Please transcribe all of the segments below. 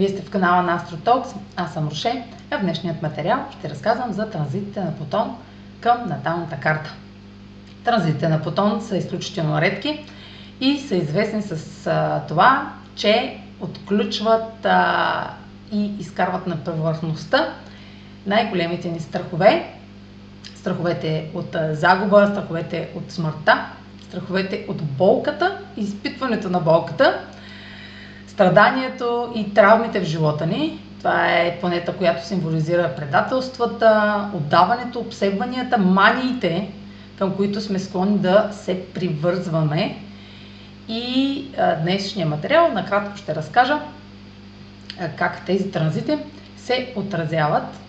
Вие сте в канала на AstroTalks, аз съм Роше, а в днешният материал ще разказвам за транзитите на Плутон към наталната карта. Транзитите на Плутон са изключително редки и са известни с а, това, че отключват а, и изкарват на повърхността най-големите ни страхове. Страховете от а, загуба, страховете от смъртта, страховете от болката, изпитването на болката, страданието и травмите в живота ни. Това е планета, която символизира предателствата, отдаването, обсебванията, маниите, към които сме склонни да се привързваме. И а, днешния материал накратко ще разкажа а, как тези транзити се отразяват,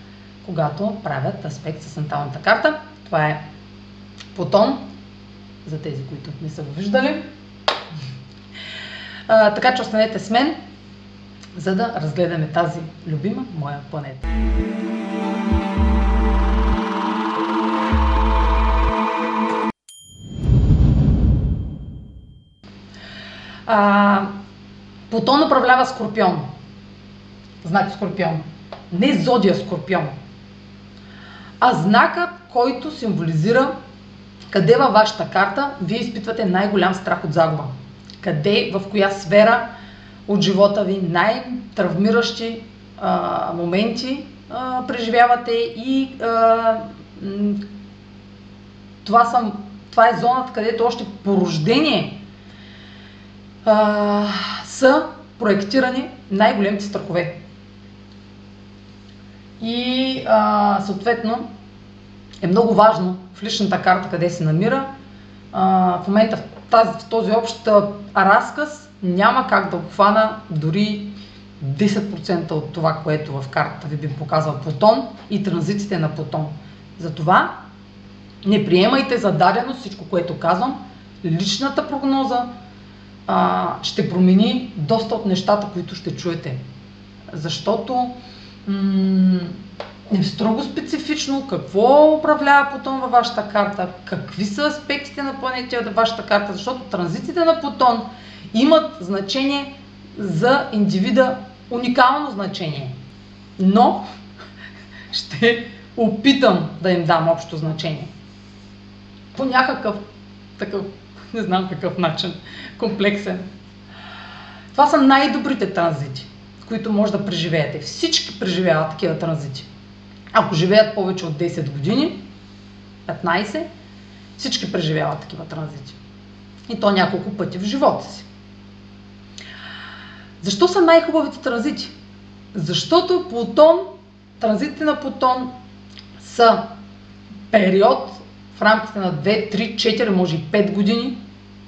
когато правят аспект с наталната карта. Това е Плутон, за тези, които не са го виждали. А, така че останете с мен, за да разгледаме тази любима моя планета. А, Плутон управлява Скорпион. Знак Скорпион. Не зодия Скорпион. А знакът, който символизира къде във вашата карта вие изпитвате най-голям страх от загуба. Къде, в коя сфера от живота ви най-травмиращи а, моменти а, преживявате и а, това, съм, това е зоната, където още по рождение а, са проектирани най-големите страхове. И а, съответно е много важно в личната карта къде се намира. А, в момента тази, в този общ разказ няма как да обхвана дори 10% от това, което в картата ви би показал Плутон и транзитите на Плутон. Затова не приемайте за дадено всичко, което казвам. Личната прогноза а, ще промени доста от нещата, които ще чуете. Защото м- е строго специфично какво управлява Плутон във вашата карта, какви са аспектите на планети във вашата карта, защото транзитите на Плутон имат значение за индивида, уникално значение. Но ще опитам да им дам общо значение. По някакъв такъв, не знам какъв начин, комплексен. Това са най-добрите транзити, които може да преживеете. Всички преживяват такива транзити. Ако живеят повече от 10 години, 15, всички преживяват такива транзити. И то няколко пъти в живота си. Защо са най-хубавите транзити? Защото Плутон, транзитите на Плутон са период в рамките на 2, 3, 4, може и 5 години.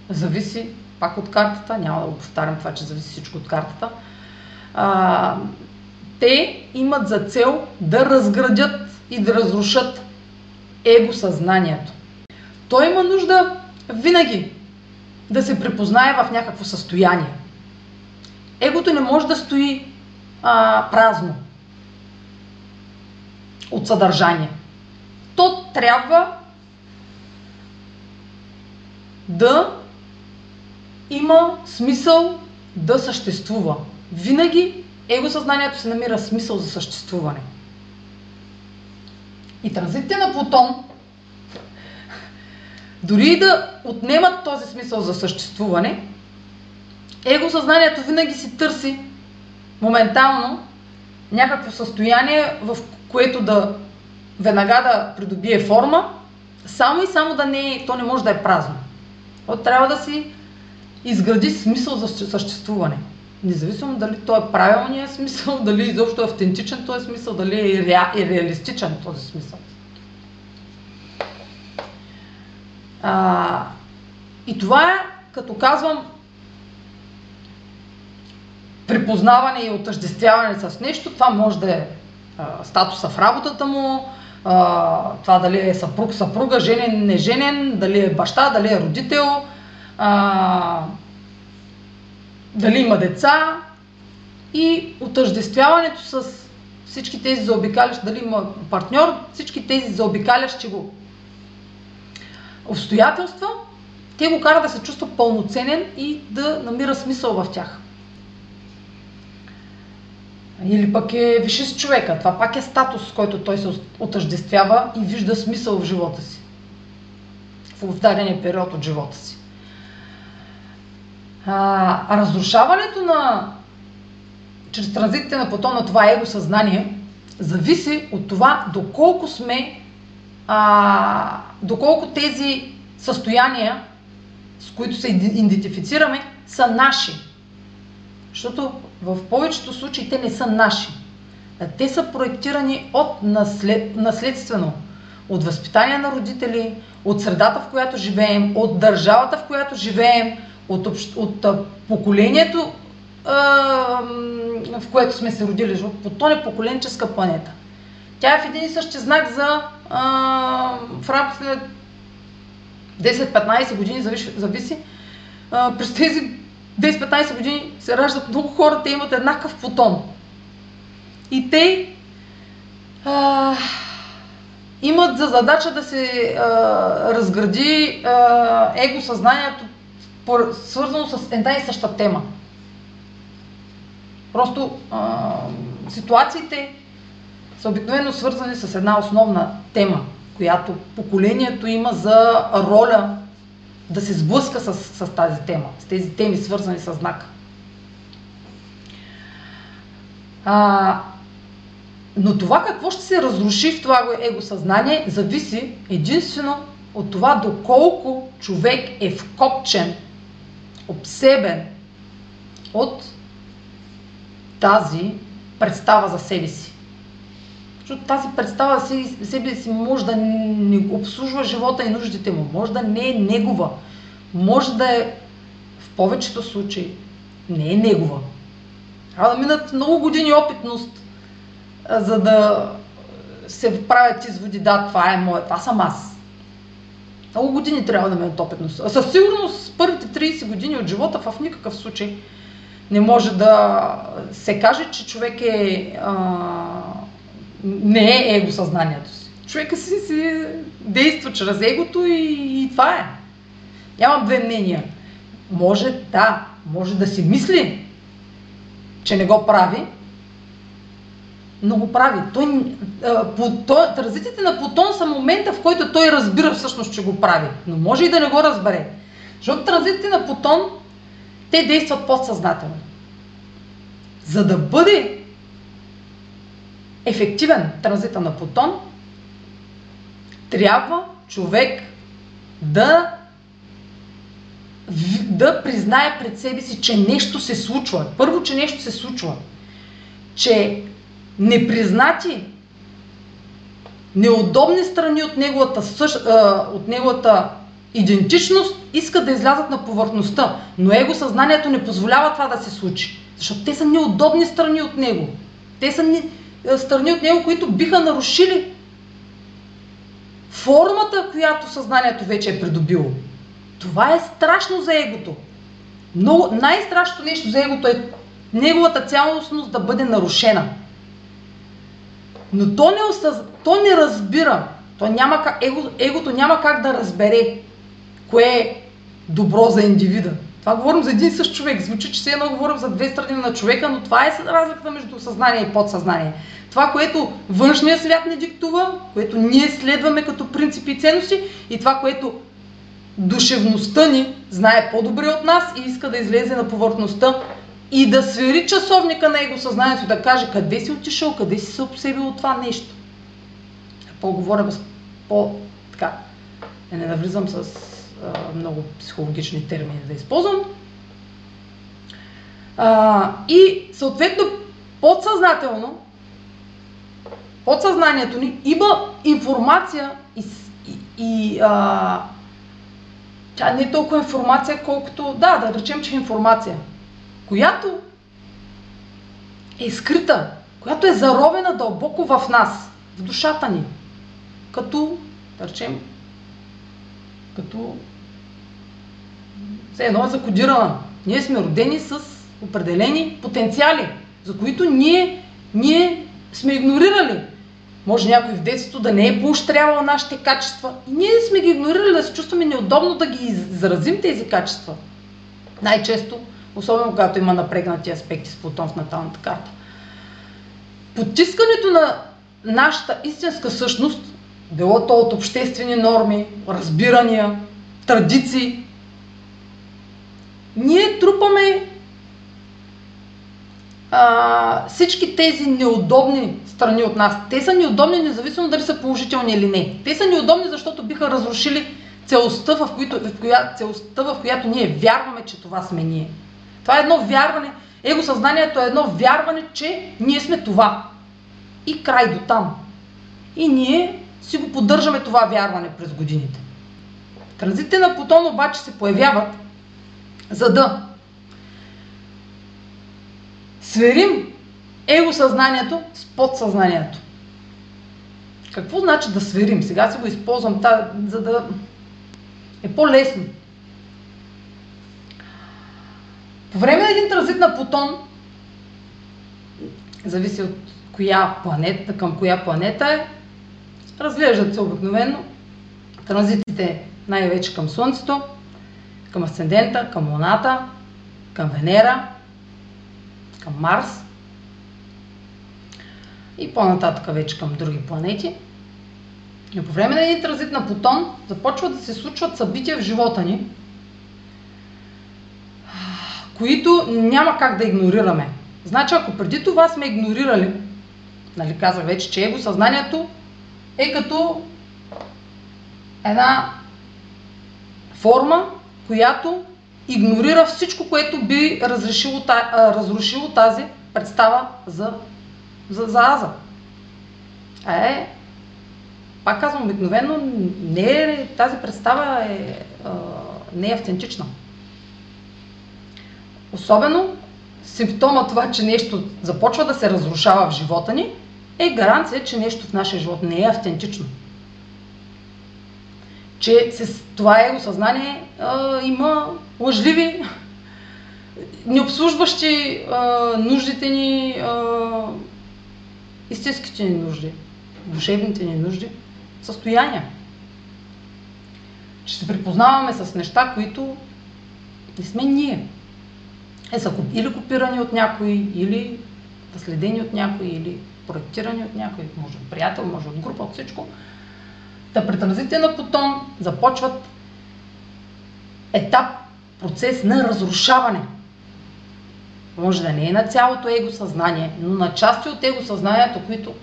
Зависи пак от картата, няма да го повтарям това, че зависи всичко от картата. А, те имат за цел да разградят и да разрушат егосъзнанието. Той има нужда винаги да се препознае в някакво състояние. Егото не може да стои а, празно от съдържание. То трябва да има смисъл да съществува. Винаги егосъзнанието се намира смисъл за съществуване. И транзитите на Плутон, дори да отнемат този смисъл за съществуване, егосъзнанието винаги си търси моментално някакво състояние, в което да веднага да придобие форма, само и само да не, то не може да е празно. То трябва да си изгради смисъл за съществуване. Независимо дали той е правилният смисъл, дали изобщо е автентичен този смисъл, дали е, ре, е реалистичен този смисъл. А, и това е, като казвам, припознаване и отъждествяване с нещо, това може да е а, статуса в работата му, а, това дали е съпруг, съпруга, женен, неженен, дали е баща, дали е родител, а, дали има деца и отъждествяването с всички тези заобикалящи, дали има партньор, всички тези заобикалящи го обстоятелства, те го кара да се чувства пълноценен и да намира смисъл в тях. Или пък е висшист човека. Това пак е статус, с който той се отъждествява и вижда смисъл в живота си. В дадения период от живота си. А, разрушаването на чрез транзитите на Плутон на това его съзнание зависи от това доколко сме, а, доколко тези състояния, с които се идентифицираме, са наши. Защото в повечето случаи те не са наши. Те са проектирани от наслед, наследствено, от възпитание на родители, от средата, в която живеем, от държавата, в която живеем, от, общ, от поколението, в което сме се родили. Плутон е поколенческа планета. Тя е в един и същи знак за а, в рамките на 10-15 години, зависи, зависи. А, през тези 10-15 години се раждат много хора, те имат еднакъв Плутон. И те а, имат за задача да се а, разгради а, его съзнанието, свързано с една и съща тема. Просто а, ситуациите са обикновено свързани с една основна тема, която поколението има за роля да се сблъска с, с тази тема, с тези теми свързани с знака. А, но това какво ще се разруши в това его съзнание зависи единствено от това доколко човек е вкопчен, обсебен от тази представа за себе си. Защото тази представа за себе си може да не обслужва живота и нуждите му, може да не е негова, може да е в повечето случаи не е негова. Трябва да минат много години опитност, за да се правят изводи, да, това е мое, това съм аз. Много години трябва да минат опитност. А със сигурност първите 30 години от живота в никакъв случай не може да се каже, че човек е, а, не е его съзнанието си. Човека си, си действа чрез егото и, и това е. Нямам две мнения. Може, да, може да си мисли, че не го прави, но го прави. Той, той, развитите на Плутон са момента, в който той разбира всъщност, че го прави. Но може и да не го разбере. Защото транзитите на Плутон те действат подсъзнателно. За да бъде ефективен транзита на Плутон, трябва човек да, да признае пред себе си, че нещо се случва. Първо, че нещо се случва. Че непризнати, неудобни страни от неговата, от неговата идентичност искат да излязат на повърхността, но его съзнанието не позволява това да се случи, защото те са неудобни страни от него. Те са не, страни от него, които биха нарушили формата, която съзнанието вече е придобило. Това е страшно за егото. Но най-страшното нещо за егото е неговата цялостност да бъде нарушена. Но то не, осъз... то не разбира, то няма как... Его... егото няма как да разбере кое е добро за индивида. Това говорим за един същ човек. Звучи, че все едно говорим за две страни на човека, но това е разликата между съзнание и подсъзнание. Това, което външният свят не диктува, което ние следваме като принципи и ценности и това, което душевността ни знае по-добре от нас и иска да излезе на повърхността и да свери часовника на его съзнанието, да каже къде си отишъл, къде си се обсебил от това нещо. По-говоря по така, не навлизам с а, много психологични термини да използвам. А, и съответно подсъзнателно, подсъзнанието ни има информация и, и, и а, тя не е толкова информация, колкото, да, да речем, че е информация, която е скрита, която е заровена дълбоко в нас, в душата ни, като, да речем, като все едно е закодирана. Ние сме родени с определени потенциали, за които ние, ние сме игнорирали. Може някой в детството да не е поощрявал нашите качества. И ние сме ги игнорирали, да се чувстваме неудобно да ги заразим тези качества. Най-често, особено когато има напрегнати аспекти с Плутон в наталната карта. потискането на нашата истинска същност, било то от обществени норми, разбирания, традиции, ние трупаме а, всички тези неудобни страни от нас. Те са неудобни, независимо дали са положителни или не. Те са неудобни, защото биха разрушили целостта, в, които, в, коя, целостта, в която ние вярваме, че това сме ние. Това е едно вярване. Егосъзнанието е едно вярване, че ние сме това. И край до там. И ние си го поддържаме това вярване през годините. Транзитите на Плутон обаче се появяват, за да сверим егосъзнанието с подсъзнанието. Какво значи да сверим? Сега си го използвам, за да е по-лесно. По време на един транзит на Плутон, зависи от коя планета, към коя планета е, разглеждат се обикновено транзитите най-вече към Слънцето, към Асцендента, към Луната, към Венера, към Марс и по-нататък вече към други планети. И по време на един транзит на Плутон започват да се случват събития в живота ни, които няма как да игнорираме. Значи, ако преди това сме игнорирали, нали казах вече, че его съзнанието е като една форма, която игнорира всичко, което би разрешило, разрушило тази представа за, за, за аза. Е, пак казвам, обикновено не е, тази представа е, не е автентична. Особено симптома това, че нещо започва да се разрушава в живота ни, е гаранция, че нещо в нашия живот не е автентично. Че с това его съзнание има лъжливи, необслужващи а, нуждите ни, а, истинските ни нужди, душевните ни нужди, състояния. Ще се припознаваме с неща, които не сме ние. Е, са или копирани от някой, или наследени от някой, или проектирани от някой, може от приятел, може от група, от всичко. Та при транзитите на Плутон започват етап, процес на разрушаване. Може да не е на цялото его съзнание, но на части от его съзнанието, които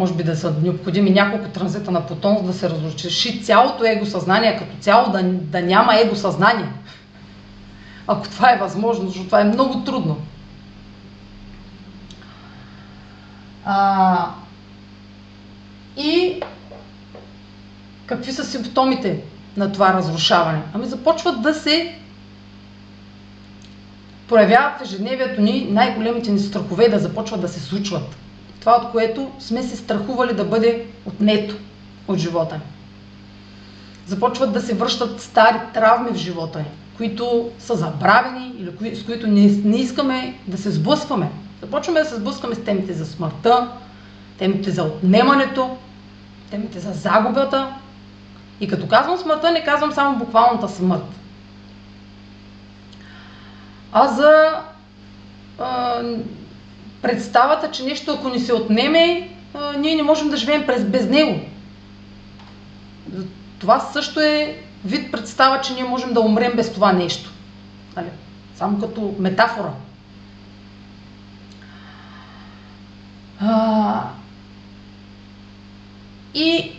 може би да са необходими няколко транзита на Плутон, за да се разруши цялото его съзнание, като цяло да, да няма его съзнание. Ако това е възможно, защото това е много трудно. А, и какви са симптомите на това разрушаване? Ами започват да се проявяват в ежедневието ни най-големите ни страхове да започват да се случват. Това, от което сме се страхували да бъде отнето от живота ни. Започват да се връщат стари травми в живота ни, които са забравени или с които не, не искаме да се сблъскваме. Започваме да се сблъскваме с темите за смъртта, темите за отнемането, темите за загубата. И като казвам смъртта, не казвам само буквалната смърт. А за а, представата, че нещо ако ни се отнеме, ние не можем да живеем през, без него. Това също е вид представа, че ние можем да умрем без това нещо. Нали? Само като метафора. А, и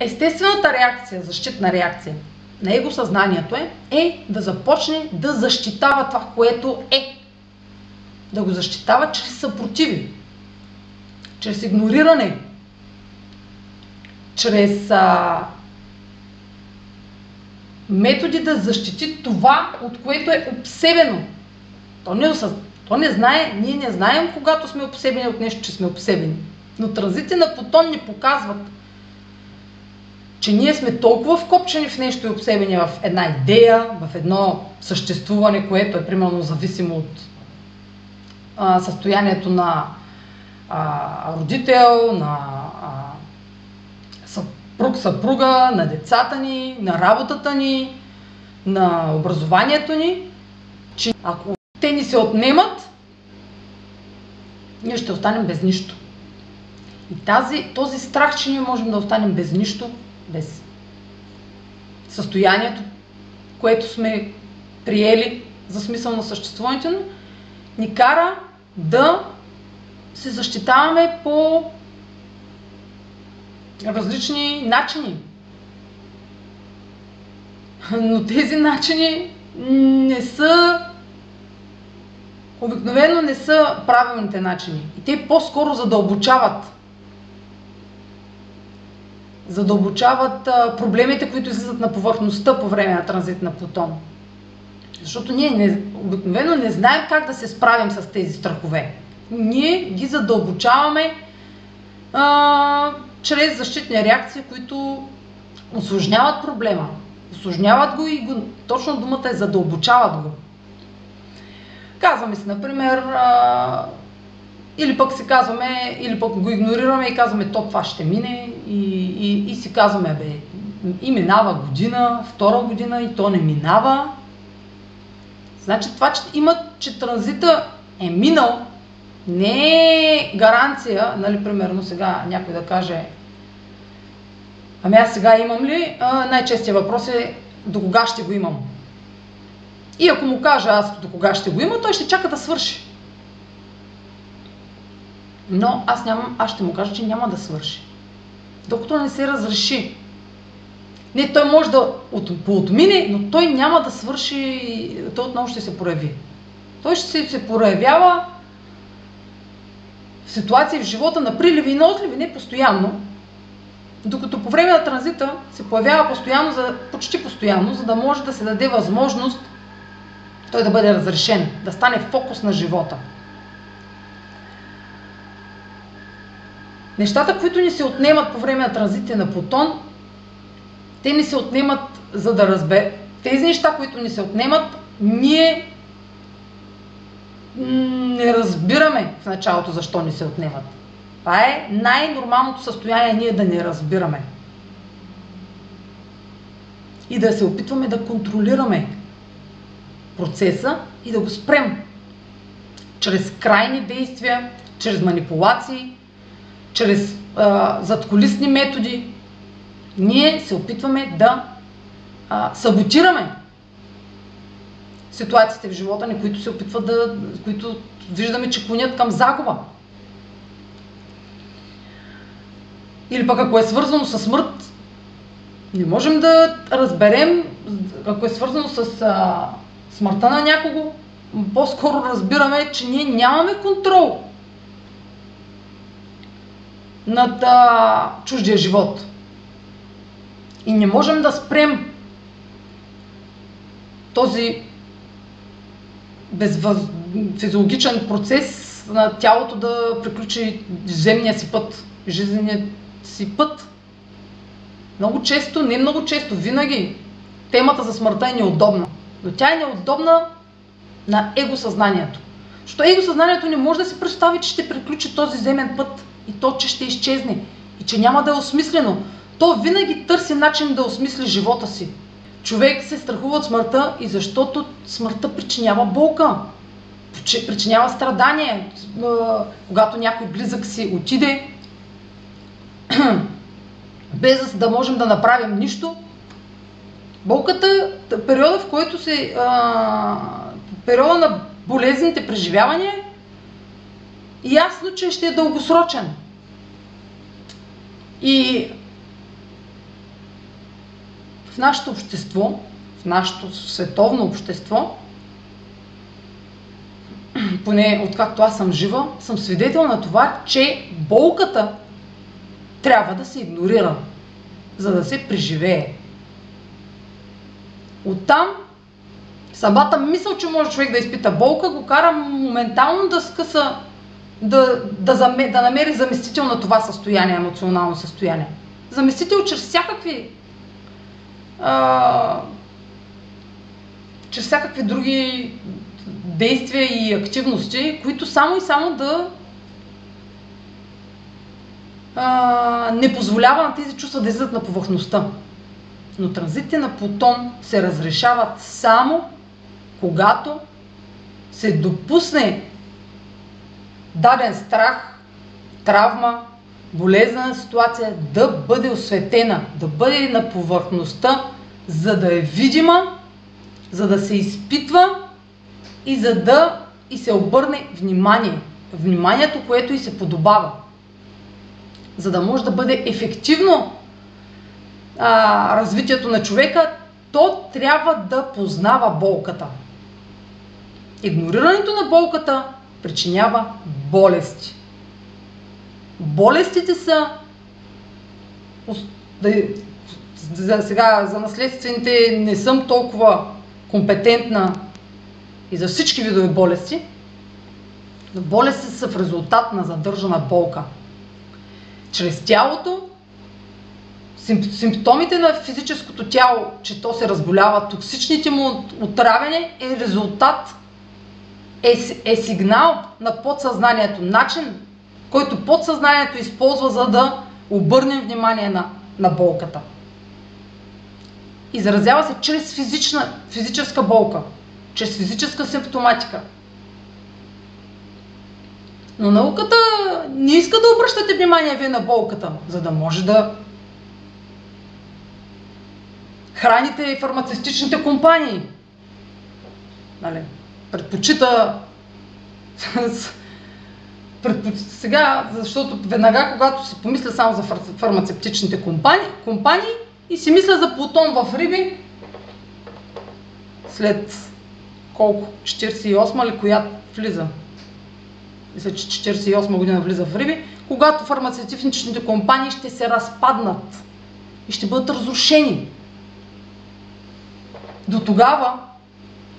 естествената реакция, защитна реакция на его съзнанието е, е да започне да защитава това, което е. Да го защитава чрез съпротиви, чрез игнориране, чрез а, методи да защити това, от което е обсебено. То не, то не знае, ние не знаем, когато сме обсебени от нещо, че сме обсебени. Но транзите на Плутон ни показват, че ние сме толкова вкопчени в нещо и обсебени в една идея, в едно съществуване, което е примерно зависимо от състоянието на а, родител, на а, съпруг, съпруга, на децата ни, на работата ни, на образованието ни, че ако те ни се отнемат, ние ще останем без нищо. И тази, този страх, че ние можем да останем без нищо, без състоянието, което сме приели за смисъл на съществуването, ни кара да се защитаваме по различни начини. Но тези начини не са обикновено не са правилните начини. И те по-скоро задълбочават задълбочават проблемите, които излизат на повърхността по време на транзит на Плутон. Защото ние не, обикновено не знаем как да се справим с тези страхове. Ние ги задълбочаваме а, чрез защитни реакции, които осложняват проблема. Осложняват го и го, точно думата е задълбочават го. Казваме си, например, а, или пък си казваме, или пък го игнорираме и казваме, то това ще мине и, и, и си казваме, бе, и минава година, втора година и то не минава. Значи това, че има, че транзита е минал, не е гаранция, нали, примерно сега някой да каже, ами аз сега имам ли, най-честият въпрос е до кога ще го имам. И ако му кажа аз до кога ще го има, той ще чака да свърши. Но аз, нямам, аз ще му кажа, че няма да свърши. Докато не се разреши. Не, той може да от, поотмине, но той няма да свърши, той отново ще се прояви. Той ще се, се проявява в ситуации в живота на приливи и на отливи, не постоянно, докато по време на транзита се появява постоянно, за, почти постоянно, за да може да се даде възможност той да бъде разрешен, да стане фокус на живота. Нещата, които ни се отнемат по време на транзития на Плутон, те ни се отнемат за да разбе. Тези неща, които ни се отнемат, ние не разбираме в началото защо ни се отнемат. Това е най-нормалното състояние ние да не разбираме. И да се опитваме да контролираме процеса и да го спрем. Чрез крайни действия, чрез манипулации, чрез а, задколисни методи, ние се опитваме да а, саботираме ситуациите в живота ни, които се опитват да, които виждаме, че клонят към загуба. Или пък ако е свързано с смърт, не можем да разберем, ако е свързано с а, смъртта на някого, по-скоро разбираме, че ние нямаме контрол над а, чуждия живот. И не можем да спрем този безвъз... физиологичен процес на тялото да приключи земния си път, жизненият си път. Много често, не много често, винаги темата за смъртта е неудобна. Но тя е неудобна на егосъзнанието. Защото егосъзнанието не може да се представи, че ще приключи този земен път и то, че ще изчезне и че няма да е осмислено. То винаги търси начин да осмисли живота си. Човек се страхува от смъртта и защото смъртта причинява болка, причинява страдание. Когато някой близък си отиде, без да можем да направим нищо, болката, периода в който се, периода на болезните преживявания, ясно, че ще е дългосрочен. И в нашето общество, в нашето световно общество, поне откакто аз съм жива, съм свидетел на това, че болката трябва да се игнорира, за да се преживее. Оттам самата мисъл, че може човек да изпита болка, го кара моментално да скъса, да, да, заме, да намери заместител на това състояние, емоционално състояние. Заместител чрез всякакви чрез всякакви други действия и активности, които само и само да а, не позволява на тези чувства да излизат на повърхността. Но транзитите на Плутон се разрешават само когато се допусне даден страх, травма, болезнена ситуация да бъде осветена, да бъде на повърхността, за да е видима, за да се изпитва и за да и се обърне внимание. Вниманието, което и се подобава. За да може да бъде ефективно а, развитието на човека, то трябва да познава болката. Игнорирането на болката причинява болести. Болестите са за сега за наследствените не съм толкова компетентна и за всички видове болести, но болести са в резултат на задържана болка. Чрез тялото, симптомите на физическото тяло, че то се разболява, токсичните му отравяне е резултат, е, е сигнал на подсъзнанието, начин, който подсъзнанието използва, за да обърнем внимание на, на болката. Изразява се чрез физична, физическа болка, чрез физическа симптоматика. Но науката не иска да обръщате внимание вие на болката, за да може да храните фармацевтичните компании. Нали? Предпочита сега, защото веднага, когато си помисля само за фармацевтичните компании, компании и си мисля за Плутон в Риби, след колко? 48 ли, коя влиза? Мисля, че 48 година влиза в Риби, когато фармацевтичните компании ще се разпаднат и ще бъдат разрушени. До тогава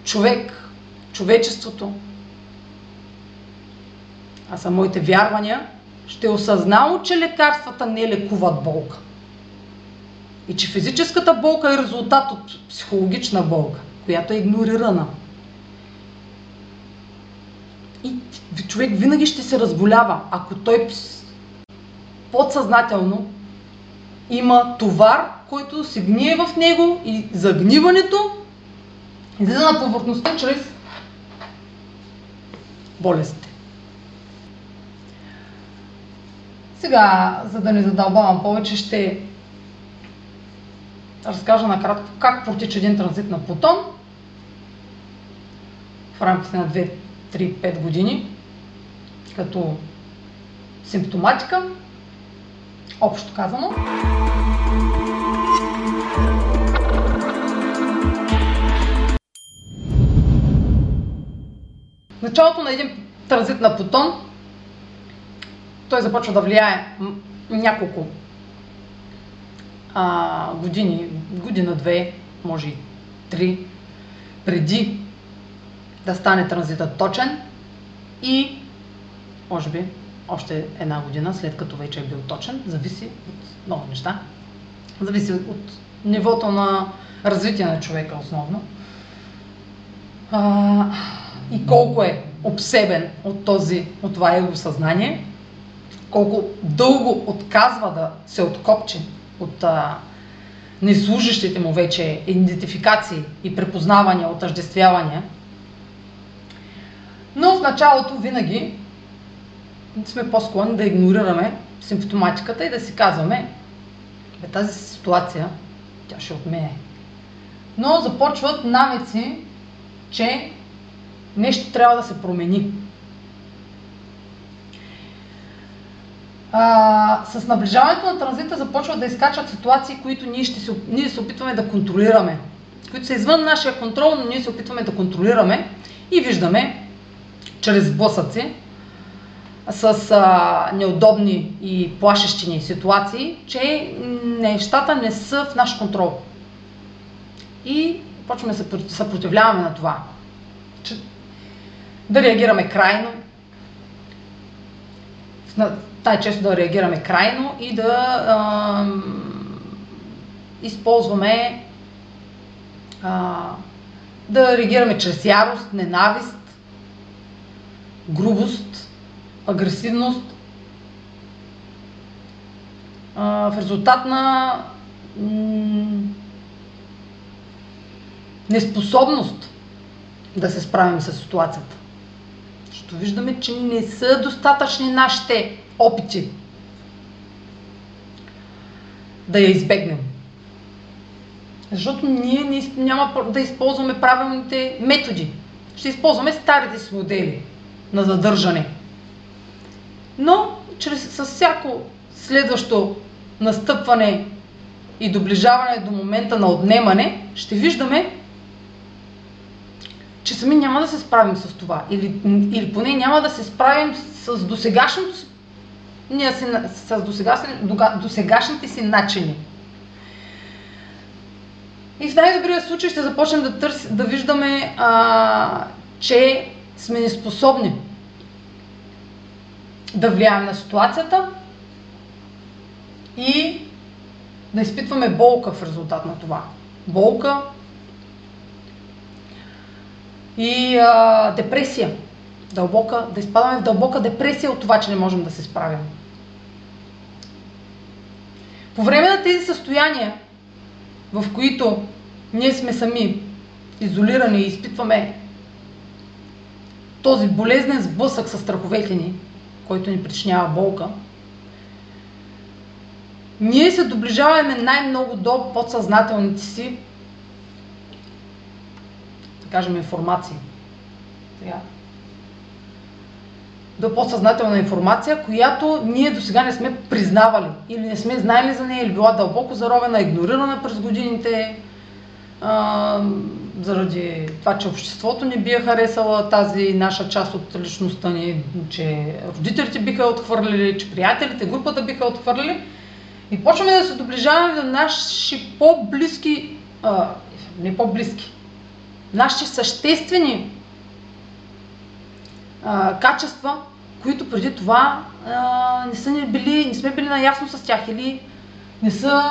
човек, човечеството, а са моите вярвания, ще осъзнало, че лекарствата не лекуват болка. И че физическата болка е резултат от психологична болка, която е игнорирана. И човек винаги ще се разболява, ако той подсъзнателно има товар, който се гние в него и загниването излиза на повърхността чрез болестите. Сега, за да не задълбавам повече, ще разкажа накратко как протича един транзит на Плутон в рамките на 2, 3, 5 години, като симптоматика, общо казано. Началото на един транзит на Плутон той започва да влияе няколко а, години, година-две, може и три, преди да стане транзитът точен и може би още една година, след като вече е бил точен, зависи от много неща. Зависи от нивото на развитие на човека основно. А, и колко е обсебен от, този, от това его съзнание колко дълго отказва да се откопче от а, неслужащите му вече идентификации и препознавания, отъждествявания. Но в началото винаги сме по-склонни да игнорираме симптоматиката и да си казваме, бе тази ситуация, тя ще отмене. Но започват намеци, че нещо трябва да се промени. А, с наближаването на транзита започват да изкачат ситуации, които ние, ще се, ние се опитваме да контролираме, които са извън нашия контрол, но ние се опитваме да контролираме и виждаме чрез сблъсъци с а, неудобни и плашещи ни ситуации, че нещата не са в наш контрол. И почваме да се съпротивляваме на това. Че, да реагираме крайно, най-често да реагираме крайно и да а, използваме а, да реагираме чрез ярост, ненавист, грубост, агресивност. А, в резултат на м- неспособност да се справим с ситуацията. защото виждаме, че не са достатъчни нашите опити да я избегнем. Защото ние няма да използваме правилните методи. Ще използваме старите си модели на задържане. Но чрез, с всяко следващо настъпване и доближаване до момента на отнемане, ще виждаме, че сами няма да се справим с това. Или, или поне няма да се справим с досегашното ние си, с досегашните си начини. И в най-добрия случай ще започнем да, търси, да виждаме, а, че сме неспособни да влияем на ситуацията и да изпитваме болка в резултат на това. Болка и а, депресия. Дълбока, да изпадаме в дълбока депресия от това, че не можем да се справим. По време на тези състояния, в които ние сме сами изолирани и изпитваме този болезнен сблъсък с страховете ни, който ни причинява болка, ние се доближаваме най-много до подсъзнателните си, да кажем, информации. До подсъзнателна информация, която ние до сега не сме признавали или не сме знаели за нея, или била дълбоко заровена, игнорирана през годините, а, заради това, че обществото не би харесала тази наша част от личността ни, че родителите биха отхвърлили, че приятелите, групата биха отхвърлили. И почваме да се доближаваме до наши по-близки, а, не по-близки, наши съществени а, качества, които преди това а, не, са не, били, не сме били наясно с тях или не са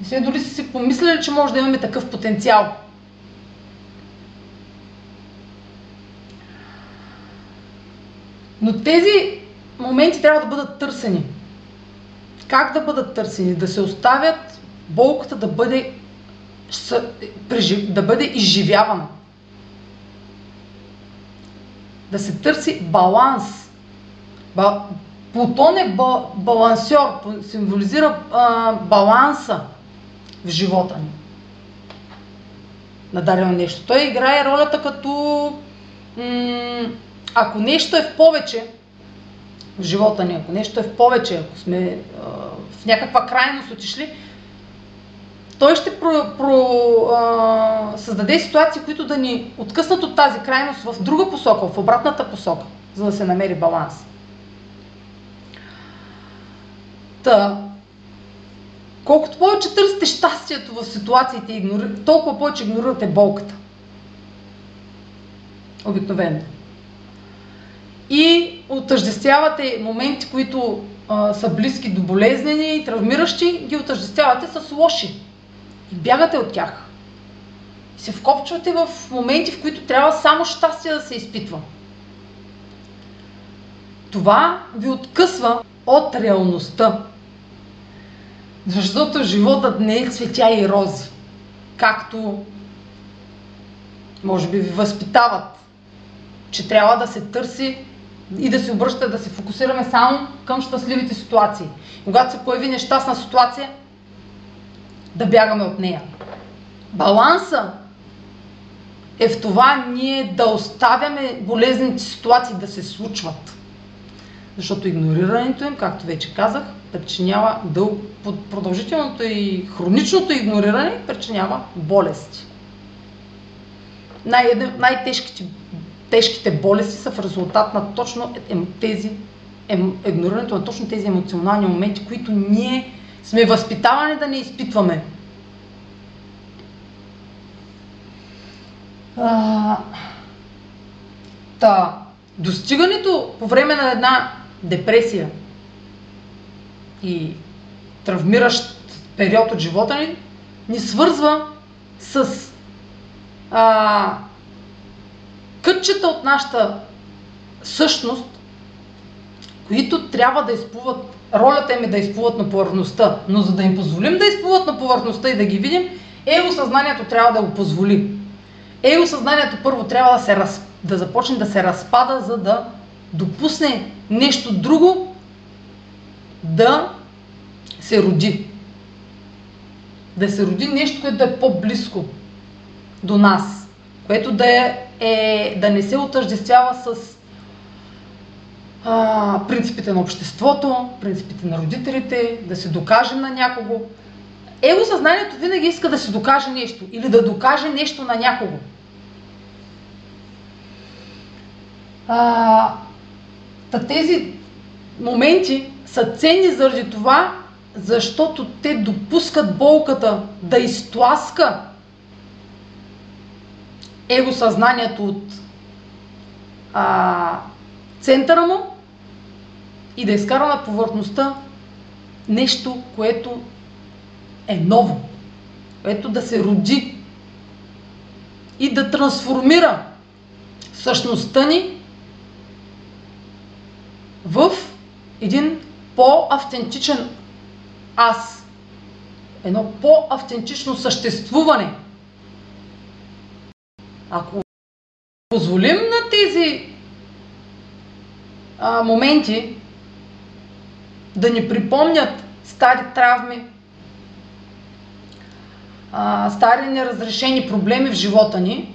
не сме дори си помисляли, че може да имаме такъв потенциал. Но тези моменти трябва да бъдат търсени. Как да бъдат търсени? Да се оставят болката да бъде, да бъде изживявана. Да се търси баланс. Плутон е балансьор, символизира а, баланса в живота ни. На дадено нещо. Той играе ролята като м- ако нещо е в повече в живота ни, ако нещо е в повече, ако сме а, в някаква крайност отишли, той ще про, про, а, създаде ситуации, които да ни откъснат от тази крайност в друга посока, в обратната посока, за да се намери баланс. Та, колкото повече търсите щастието в ситуациите, толкова повече игнорирате болката. Обикновено и отъждествявате моменти, които а, са близки до болезнени и травмиращи, ги отъждествявате с лоши. И бягате от тях. И се вкопчвате в моменти, в които трябва само щастие да се изпитва. Това ви откъсва от реалността. Защото животът не е цветя и рози. Както може би ви възпитават, че трябва да се търси и да се обръща, да се фокусираме само към щастливите ситуации. Когато се появи нещастна ситуация, да бягаме от нея. Баланса е в това ние да оставяме болезните ситуации да се случват. Защото игнорирането им, както вече казах, причинява дъл... продължителното и хроничното игнориране причинява болести. Най- най-тежките тежките болести са в резултат на точно тези, игнорирането на точно тези емоционални моменти, които ние сме възпитавани да не изпитваме. А, та, достигането по време на една депресия и травмиращ период от живота ни, ни свързва с а, кътчета от нашата същност, които трябва да изплуват, ролята им е да изплуват на повърхността. Но за да им позволим да изплуват на повърхността и да ги видим, е осъзнанието трябва да го позволи. Его съзнанието първо трябва да, се раз, да започне да се разпада, за да допусне нещо друго да се роди. Да се роди нещо, което да е по-близко до нас, което да, е, е, да не се отъждествява с а, принципите на обществото, принципите на родителите, да се докаже на някого. Его съзнанието винаги иска да се докаже нещо или да докаже нещо на някого. А, тези моменти са ценни заради това, защото те допускат болката да изтласка его съзнанието от а, центъра му и да изкара на повърхността нещо, което е ново, което да се роди и да трансформира същността ни в един по-автентичен аз. Едно по-автентично съществуване. Ако позволим на тези а, моменти да ни припомнят стари травми, стари неразрешени проблеми в живота ни,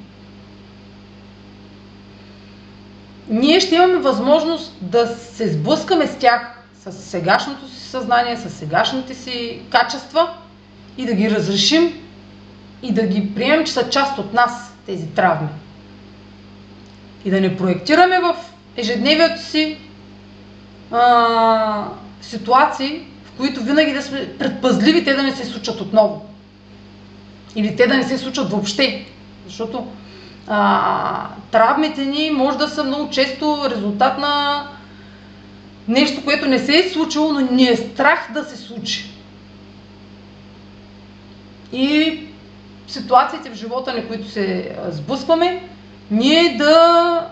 ние ще имаме възможност да се сблъскаме с тях, с сегашното си съзнание, с сегашните си качества и да ги разрешим и да ги приемем, че са част от нас тези травми. И да не проектираме в ежедневието си а, ситуации, в които винаги да сме предпазливи те да не се случат отново. Или те да не се случат въобще. Защото а, травмите ни може да са много често резултат на нещо, което не се е случило, но ни е страх да се случи. И ситуациите в живота ни, които се сблъскваме, ние да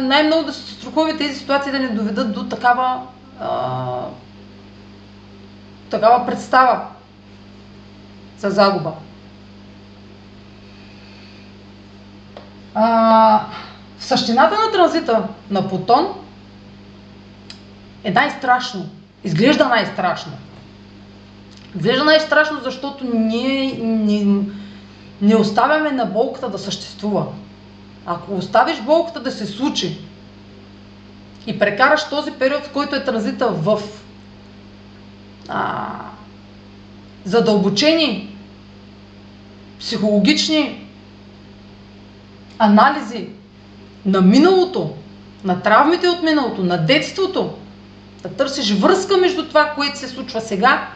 най-много да се страхуваме тези ситуации да не доведат до такава, а, такава представа за загуба. А, в същината на транзита на Плутон е най-страшно. Изглежда най-страшно. Изглежда най-страшно, защото ние не, не оставяме на болката да съществува. Ако оставиш болката да се случи и прекараш този период, в който е транзита в а, задълбочени психологични анализи на миналото, на травмите от миналото, на детството, да търсиш връзка между това, което се случва сега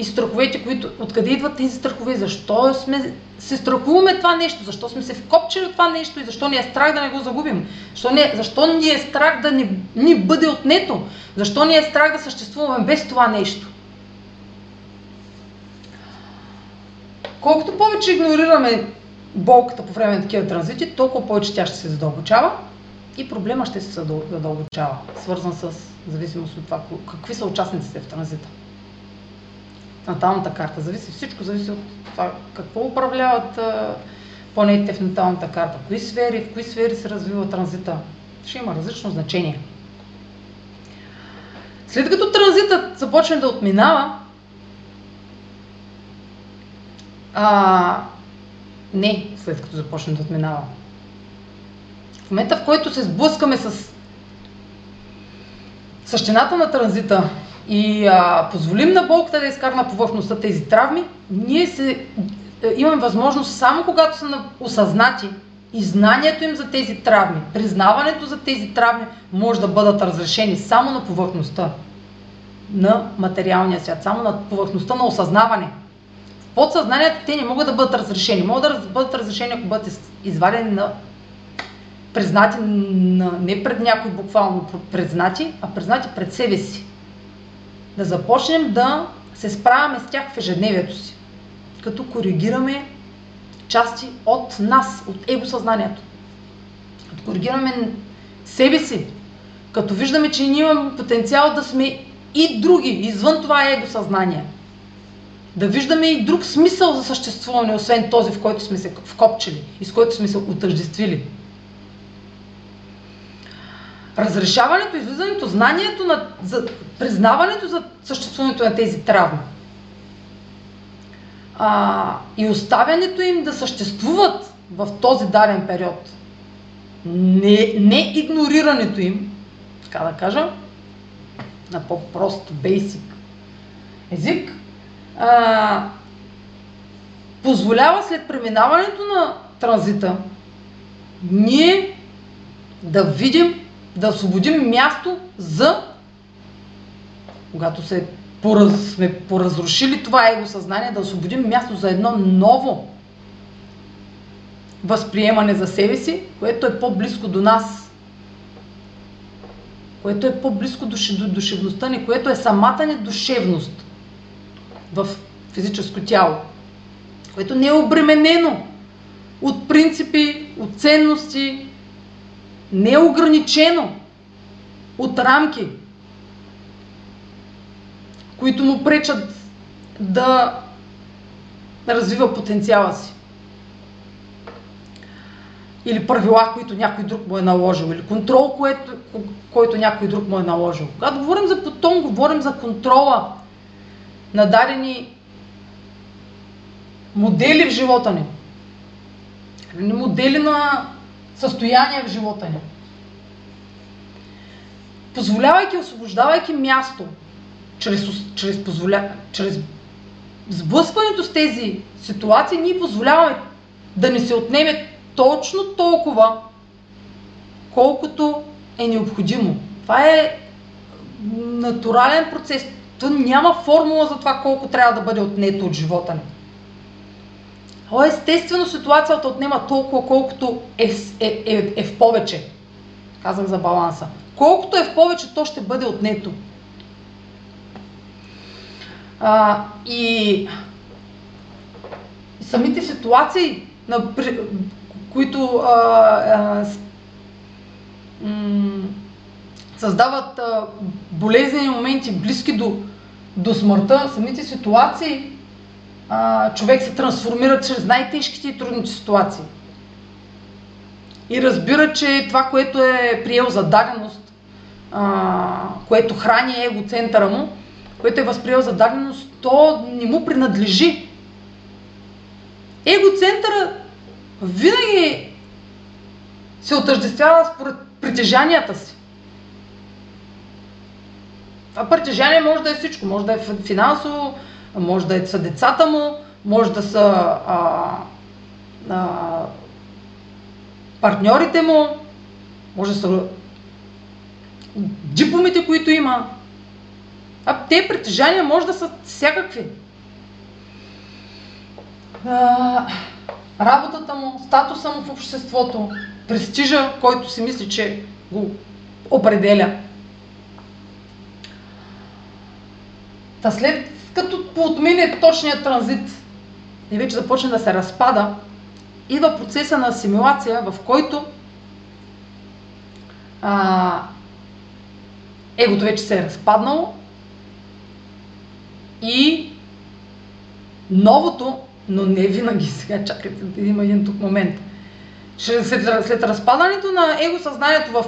и страховете, които, откъде идват тези страхове, защо сме, се страхуваме това нещо, защо сме се вкопчили от това нещо и защо ни е страх да не го загубим, защо, не, защо ни е страх да ни, ни бъде отнето, защо ни е страх да съществуваме без това нещо. Колкото повече игнорираме болката по време на такива транзити, толкова повече тя ще се задълбочава и проблема ще се задълбочава, свързан с зависимост от това какви са участниците в транзита. Наталната карта. Зависи, всичко зависи от това какво управляват планетите в наталната карта, кои сфери, в кои сфери се развива транзита. Ще има различно значение. След като транзитът започне да отминава, а, не, след като започне да отминава. В момента, в който се сблъскаме с същината на транзита и а, позволим на болката да изкара на повърхността тези травми, ние се, е, имаме възможност само когато са осъзнати и знанието им за тези травми, признаването за тези травми може да бъдат разрешени само на повърхността на материалния свят, само на повърхността на осъзнаване подсъзнанието те не могат да бъдат разрешени. Могат да бъдат разрешени, ако бъдат извадени на признати на, не пред някой буквално признати, а признати пред себе си. Да започнем да се справяме с тях в ежедневието си, като коригираме части от нас, от егосъзнанието. Като коригираме себе си, като виждаме, че ние имаме потенциал да сме и други, извън това его съзнание да виждаме и друг смисъл за съществуване, освен този, в който сме се вкопчили и с който сме се отъждествили. Разрешаването, излизането, знанието, на, за, признаването за съществуването на тези травми а, и оставянето им да съществуват в този даден период. Не, не игнорирането им, така да кажа, на по-прост, бейсик език, а, позволява след преминаването на транзита ние да видим, да освободим място за, когато се пораз, сме поразрушили това его съзнание, да освободим място за едно ново възприемане за себе си, което е по-близко до нас, което е по-близко до душевността ни, което е самата ни душевност в физическо тяло, което не е обременено от принципи, от ценности, не е ограничено от рамки, които му пречат да развива потенциала си. Или правила, които някой друг му е наложил, или контрол, което, който някой друг му е наложил. Когато говорим за потом, говорим за контрола на дадени модели в живота ни. Модели на състояние в живота ни. Позволявайки, освобождавайки място, чрез, чрез, позволя, чрез сблъскването с тези ситуации, ние позволяваме да ни се отнеме точно толкова, колкото е необходимо. Това е натурален процес. То няма формула за това колко трябва да бъде отнето от живота ни. О, естествено ситуацията отнема толкова, колкото е, е, е, е в повече. Казах за баланса. Колкото е в повече, то ще бъде отнето. А, и самите ситуации, на, които а, а, създават а, болезнени моменти близки до, до смъртта, самите ситуации, човек се трансформира чрез най-тежките и трудните ситуации. И разбира, че това, което е приел за даденост, а, което храни егоцентъра му, което е възприел за даденост, то не му принадлежи. Егоцентъра винаги се отъждествява според притежанията си. Това притежание може да е всичко. Може да е финансово, може да са децата му, може да са а, а, партньорите му, може да са дипломите, които има. А те притежания може да са всякакви. А, работата му, статуса му в обществото, престижа, който си мисли, че го определя. Та след като отмине точния транзит и вече започне да се разпада, идва процеса на асимилация, в който а, егото вече се е разпаднало и новото, но не винаги сега, чакайте, има един тук момент. След, след разпадането на его съзнанието в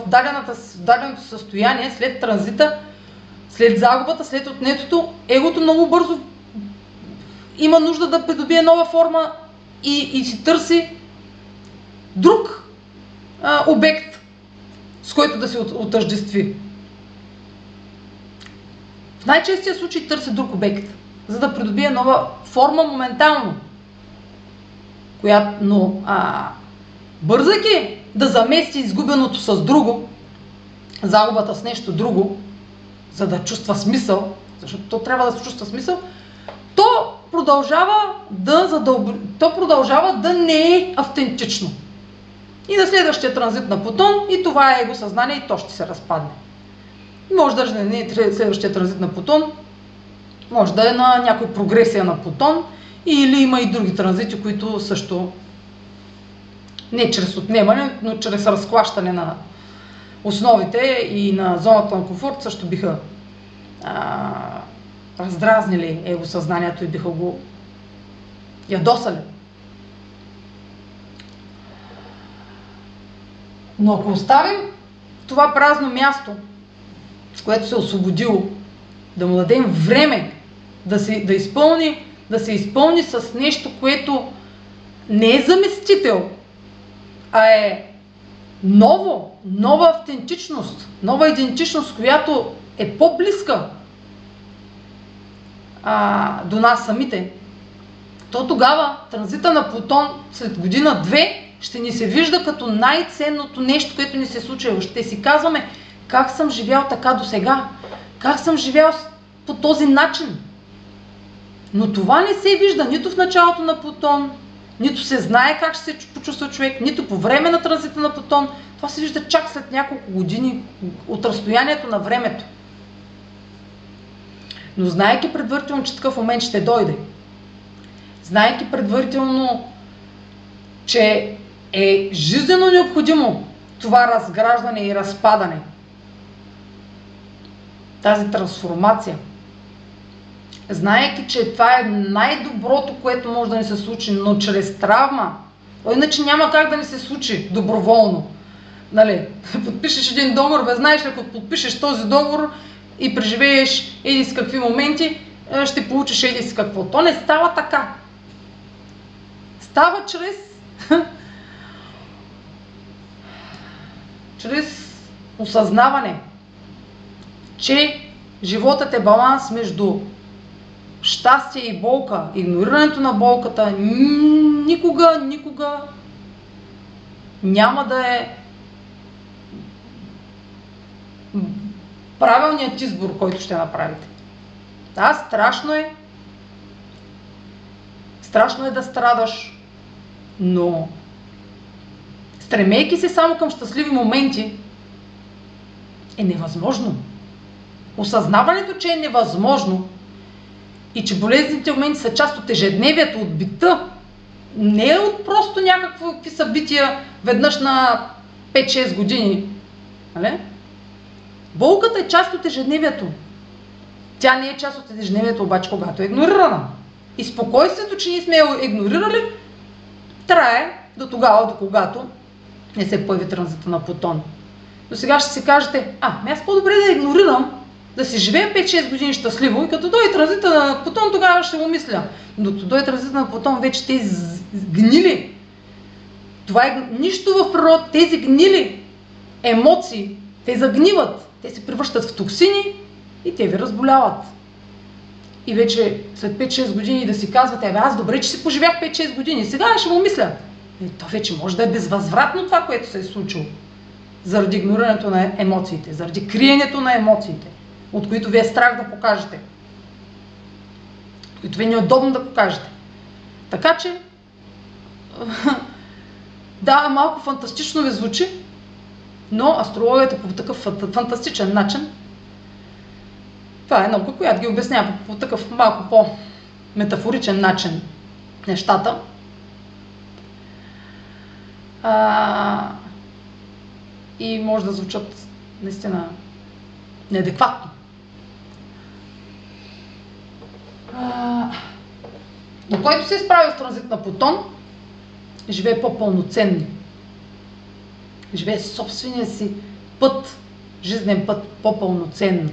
даденото състояние, след транзита, след загубата, след отнетото, егото много бързо има нужда да придобие нова форма и, и си търси друг а, обект, с който да се отъждестви. В най-честия случай търси друг обект, за да придобие нова форма моментално. Която, но а, бързайки да замести изгубеното с друго, загубата с нещо друго, за да чувства смисъл, защото то трябва да се чувства смисъл, то продължава да, задълб... то продължава да не е автентично. И на следващия транзит на Плутон и това е его съзнание и то ще се разпадне. Може да не е следващия транзит на Плутон, може да е на някой прогресия на Плутон или има и други транзити, които също не чрез отнемане, но чрез разклащане на основите и на зоната на комфорт също биха а, раздразнили его съзнанието и биха го ядосали. Но ако оставим това празно място, с което се е освободило, да му дадем време да се, да изпълни, да се изпълни с нещо, което не е заместител, а е ново, нова автентичност, нова идентичност, която е по-близка а, до нас самите, то тогава транзита на Плутон след година-две ще ни се вижда като най-ценното нещо, което ни се случило. Ще си казваме как съм живял така до сега, как съм живял по този начин. Но това не се вижда нито в началото на Плутон, нито се знае как ще се почувства човек, нито по време на транзита на Плутон. Това се вижда чак след няколко години от разстоянието на времето. Но знаеки предварително, че такъв момент ще дойде, знаеки предварително, че е жизненно необходимо това разграждане и разпадане, тази трансформация, знаеки, че това е най-доброто, което може да ни се случи, но чрез травма, иначе няма как да ни се случи доброволно. Нали, подпишеш един договор, бе знаеш ли, ако подпишеш този договор и преживееш еди с какви моменти, е, ще получиш еди с какво. То не става така. Става чрез чрез осъзнаване, че животът е баланс между щастие и болка. Игнорирането на болката никога, никога няма да е правилният избор, който ще направите. Да, страшно е. Страшно е да страдаш, но стремейки се само към щастливи моменти, е невъзможно. Осъзнаването, че е невъзможно и че болезните моменти са част от ежедневието, от бита, не е от просто някакви събития веднъж на 5-6 години. Нали? Болката е част от ежедневието. Тя не е част от ежедневието, обаче когато е игнорирана. И спокойствието, че ние сме я игнорирали, трае до тогава, до когато не се появи транзита на Плутон. Но сега ще си кажете, а, ами аз по-добре да игнорирам, да си живея 5-6 години щастливо и като дойде транзита на Плутон, тогава ще го мисля. Но като дойде транзита на Плутон, вече те гнили. Това е нищо в природа. Тези гнили емоции, те загниват. Те се превръщат в токсини и те ви разболяват. И вече след 5-6 години да си казвате, абе аз добре, че си поживях 5-6 години, сега ще му мисля. И то вече може да е безвъзвратно това, което се е случило. Заради игнорирането на емоциите, заради криенето на емоциите, от които ви е страх да покажете. Които ви е неудобно да покажете. Така че, да, малко фантастично ви звучи, но астрологията по такъв фантастичен начин, това е наука, която ги обяснява по такъв малко по-метафоричен начин нещата. А, и може да звучат наистина неадекватно. А, но който се изправя с транзит на Плутон, живее по-пълноценно живее собствения си път, жизнен път по-пълноценно.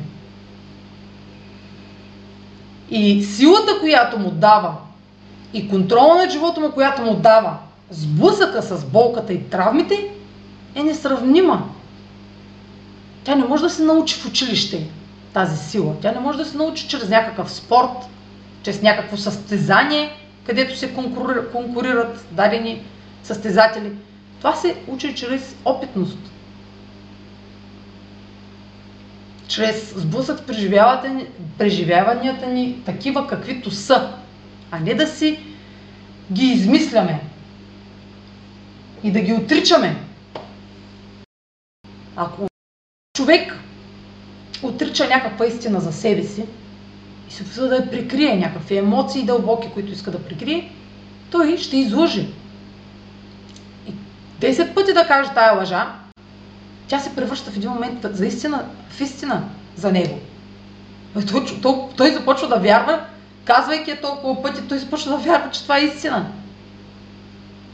И силата, която му дава, и контрола на живота му, която му дава, сблъсъка с болката и травмите, е несравнима. Тя не може да се научи в училище, тази сила. Тя не може да се научи чрез някакъв спорт, чрез някакво състезание, където се конкурират дадени състезатели. Това се учи чрез опитност. Чрез сблъсък преживяванията ни такива каквито са, а не да си ги измисляме и да ги отричаме. Ако човек отрича някаква истина за себе си и се опитва да я прикрие, някакви емоции дълбоки, които иска да прикрие, той ще излъжи. 10 пъти да каже тая лъжа, тя се превръща в един момент за истина, в истина за него. Той, той, той започва да вярва, казвайки е толкова пъти, той започва да вярва, че това е истина.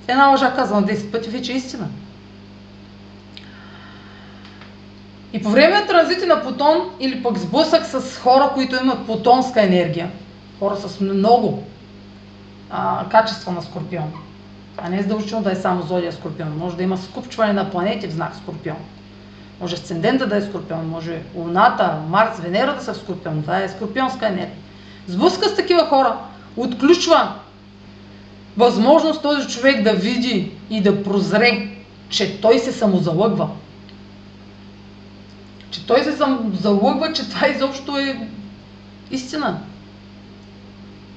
Една лъжа казана 10 пъти вече е истина. И по време на транзити на Плутон или пък сблъсък с хора, които имат плутонска енергия, хора с много а, качества на Скорпион, а не е задължително да е само зодия Скорпион. Може да има скупчване на планети в знак Скорпион. Може асцендента да е Скорпион, може Луната, Марс, Венера да са в Скорпион. Това е скорпионска енергия. Сблъска с такива хора отключва възможност този човек да види и да прозре, че той се самозалъгва. Че той се самозалъгва, че това изобщо е истина.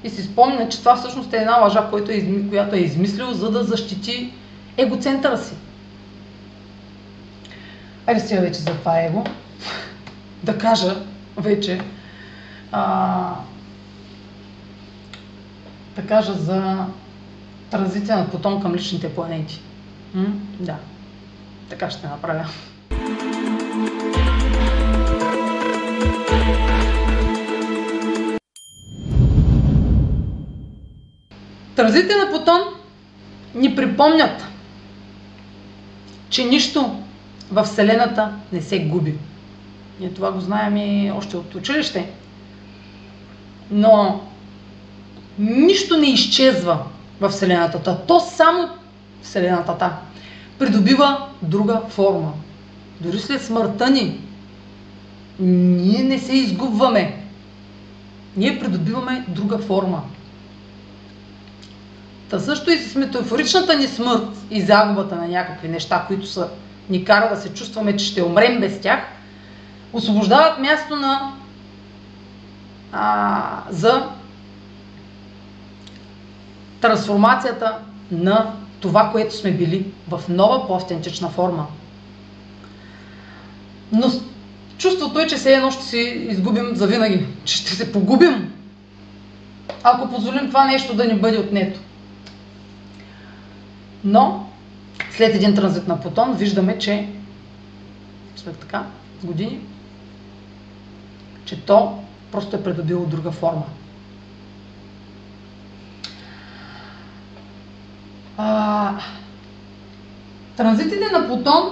И си спомня, че това всъщност е една лъжа, която е, която е измислил, за да защити егоцентъра си. Айде сега вече за това его. да кажа вече. А, да кажа за транзиция на Плутон към личните планети. М? Да. Така ще направя. Транзитите на Плутон ни припомнят, че нищо в Вселената не се губи. Ние това го знаем и още от училище. Но нищо не изчезва в Вселената. То само Вселената та придобива друга форма. Дори след смъртта ни, ние не се изгубваме. Ние придобиваме друга форма. Та също и с метафоричната ни смърт и загубата на някакви неща, които са, ни кара да се чувстваме, че ще умрем без тях, освобождават място на, а, за трансформацията на това, което сме били в нова, по-автентична форма. Но чувството е, че все едно ще се изгубим завинаги, че ще се погубим, ако позволим това нещо да ни бъде отнето. Но след един транзит на Плутон виждаме, че след така години, че то просто е придобило друга форма. А, транзитите на Плутон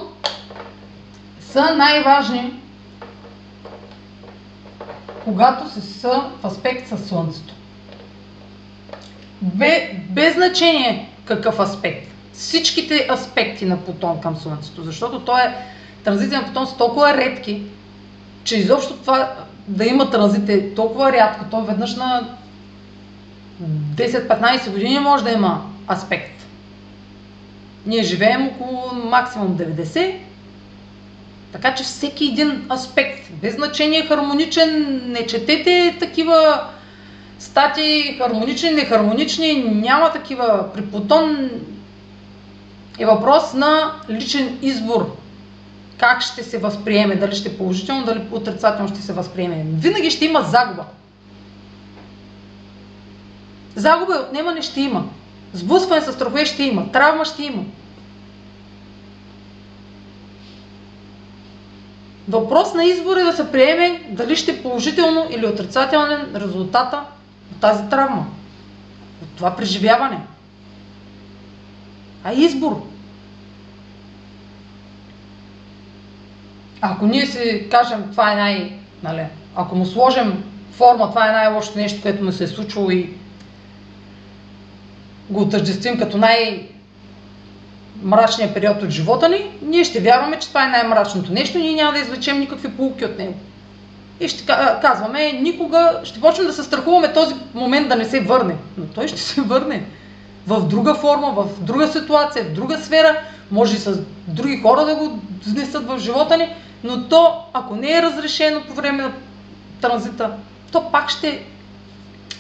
са най-важни, когато се са в аспект с Слънцето. Бе, без значение какъв аспект. Всичките аспекти на Плутон към Слънцето, защото той е, транзитите на Плутон са толкова редки, че изобщо това да има транзит е толкова рядко, то веднъж на 10-15 години може да има аспект. Ние живеем около максимум 90, така че всеки един аспект, без значение хармоничен, не четете такива статии, хармонични, нехармонични, няма такива. При Плутон е въпрос на личен избор. Как ще се възприеме, дали ще е положително, дали отрицателно ще се възприеме. Винаги ще има загуба. Загуба и отнемане ще има. Сблъскване с страхове ще има. Травма ще има. Въпрос на избор е да се приеме дали ще е положително или отрицателен резултата от тази травма. От това преживяване. А избор. Ако ние си кажем, това е най... Нали, ако му сложим форма, това е най-лошото нещо, което му се е случило и го отъждествим като най- мрачния период от живота ни, ние ще вярваме, че това е най-мрачното нещо, ние няма да извлечем никакви полуки от него. И ще казваме, никога ще почнем да се страхуваме този момент да не се върне. Но той ще се върне в друга форма, в друга ситуация, в друга сфера, може и с други хора да го внесат в живота ни, но то, ако не е разрешено по време на транзита, то пак ще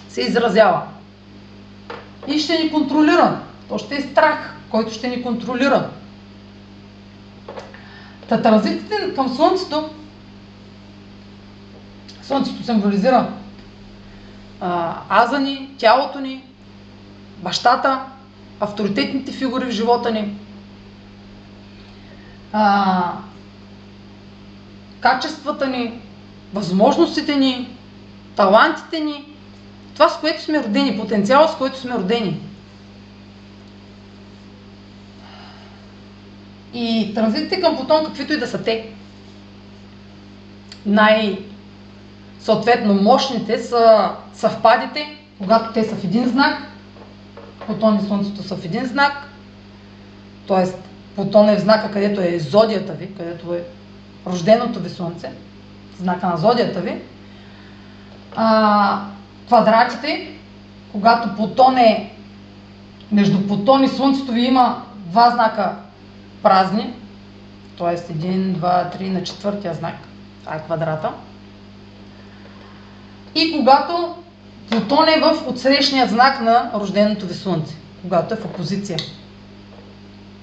се изразява. И ще ни контролира. То ще е страх, който ще ни контролира. Та транзитите към Слънцето, Слънцето символизира а, аза ни, тялото ни, бащата, авторитетните фигури в живота ни, а, качествата ни, възможностите ни, талантите ни, това с което сме родени, потенциала с който сме родени. И транзитите към Плутон, каквито и да са те, най- съответно мощните са съвпадите, когато те са в един знак, Плутон и Слънцето са в един знак, т.е. Плутон е в знака, където е зодията ви, където е рожденото ви Слънце, знака на зодията ви. А, квадратите, когато Плутон е между Плутон и Слънцето ви има два знака празни, т.е. 1, 2, 3 на четвъртия знак, това е квадрата. И когато Плутон е в отсрещния знак на рожденото ви Слънце, когато е в опозиция.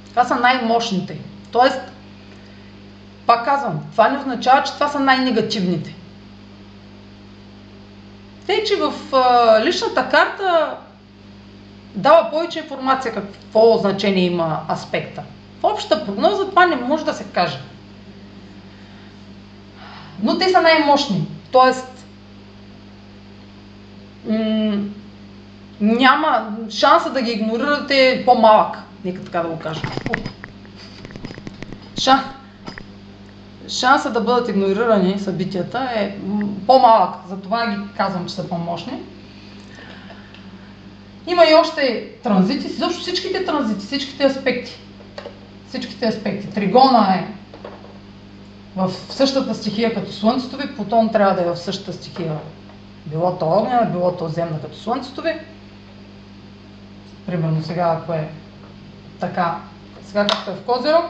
Това са най-мощните. Тоест, пак казвам, това не означава, че това са най-негативните. Те, че в личната карта дава повече информация какво значение има аспекта. В общата прогноза това не може да се каже. Но те са най-мощни. Тоест, м- няма шанса да ги игнорирате е по-малък. Нека така да го кажа. Ша... Шанса да бъдат игнорирани събитията е по-малък. Затова ги казвам, че са по-мощни. Има и още транзити, защото всичките транзити, всичките аспекти всичките аспекти. Тригона е в същата стихия като Слънцето ви, Плутон трябва да е в същата стихия. Било то огнена, било то земна като Слънцето ви. Примерно сега, ако е така, сега както е в Козирог,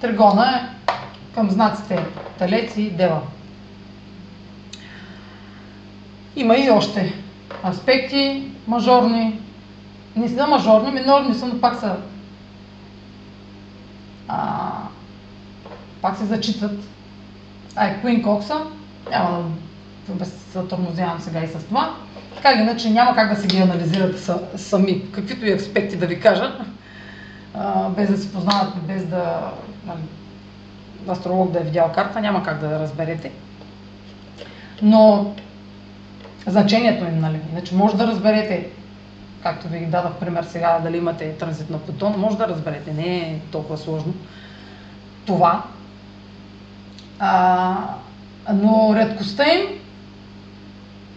Тригона е към знаците Талец и Дева. Има и още аспекти мажорни, не са мажорни, минорни са, но пак са а, пак се зачитат. Queen Coxa, няма да се сега и с това. Така или иначе няма как да се ги анализирате сами, каквито и аспекти да ви кажа, без да се познават, без да астролог да е видял карта, няма как да разберете. Но значението им, нали, иначе може да разберете както ви дадах пример сега, дали имате транзит на Плутон, може да разберете, не е толкова сложно това. А, но редкостта им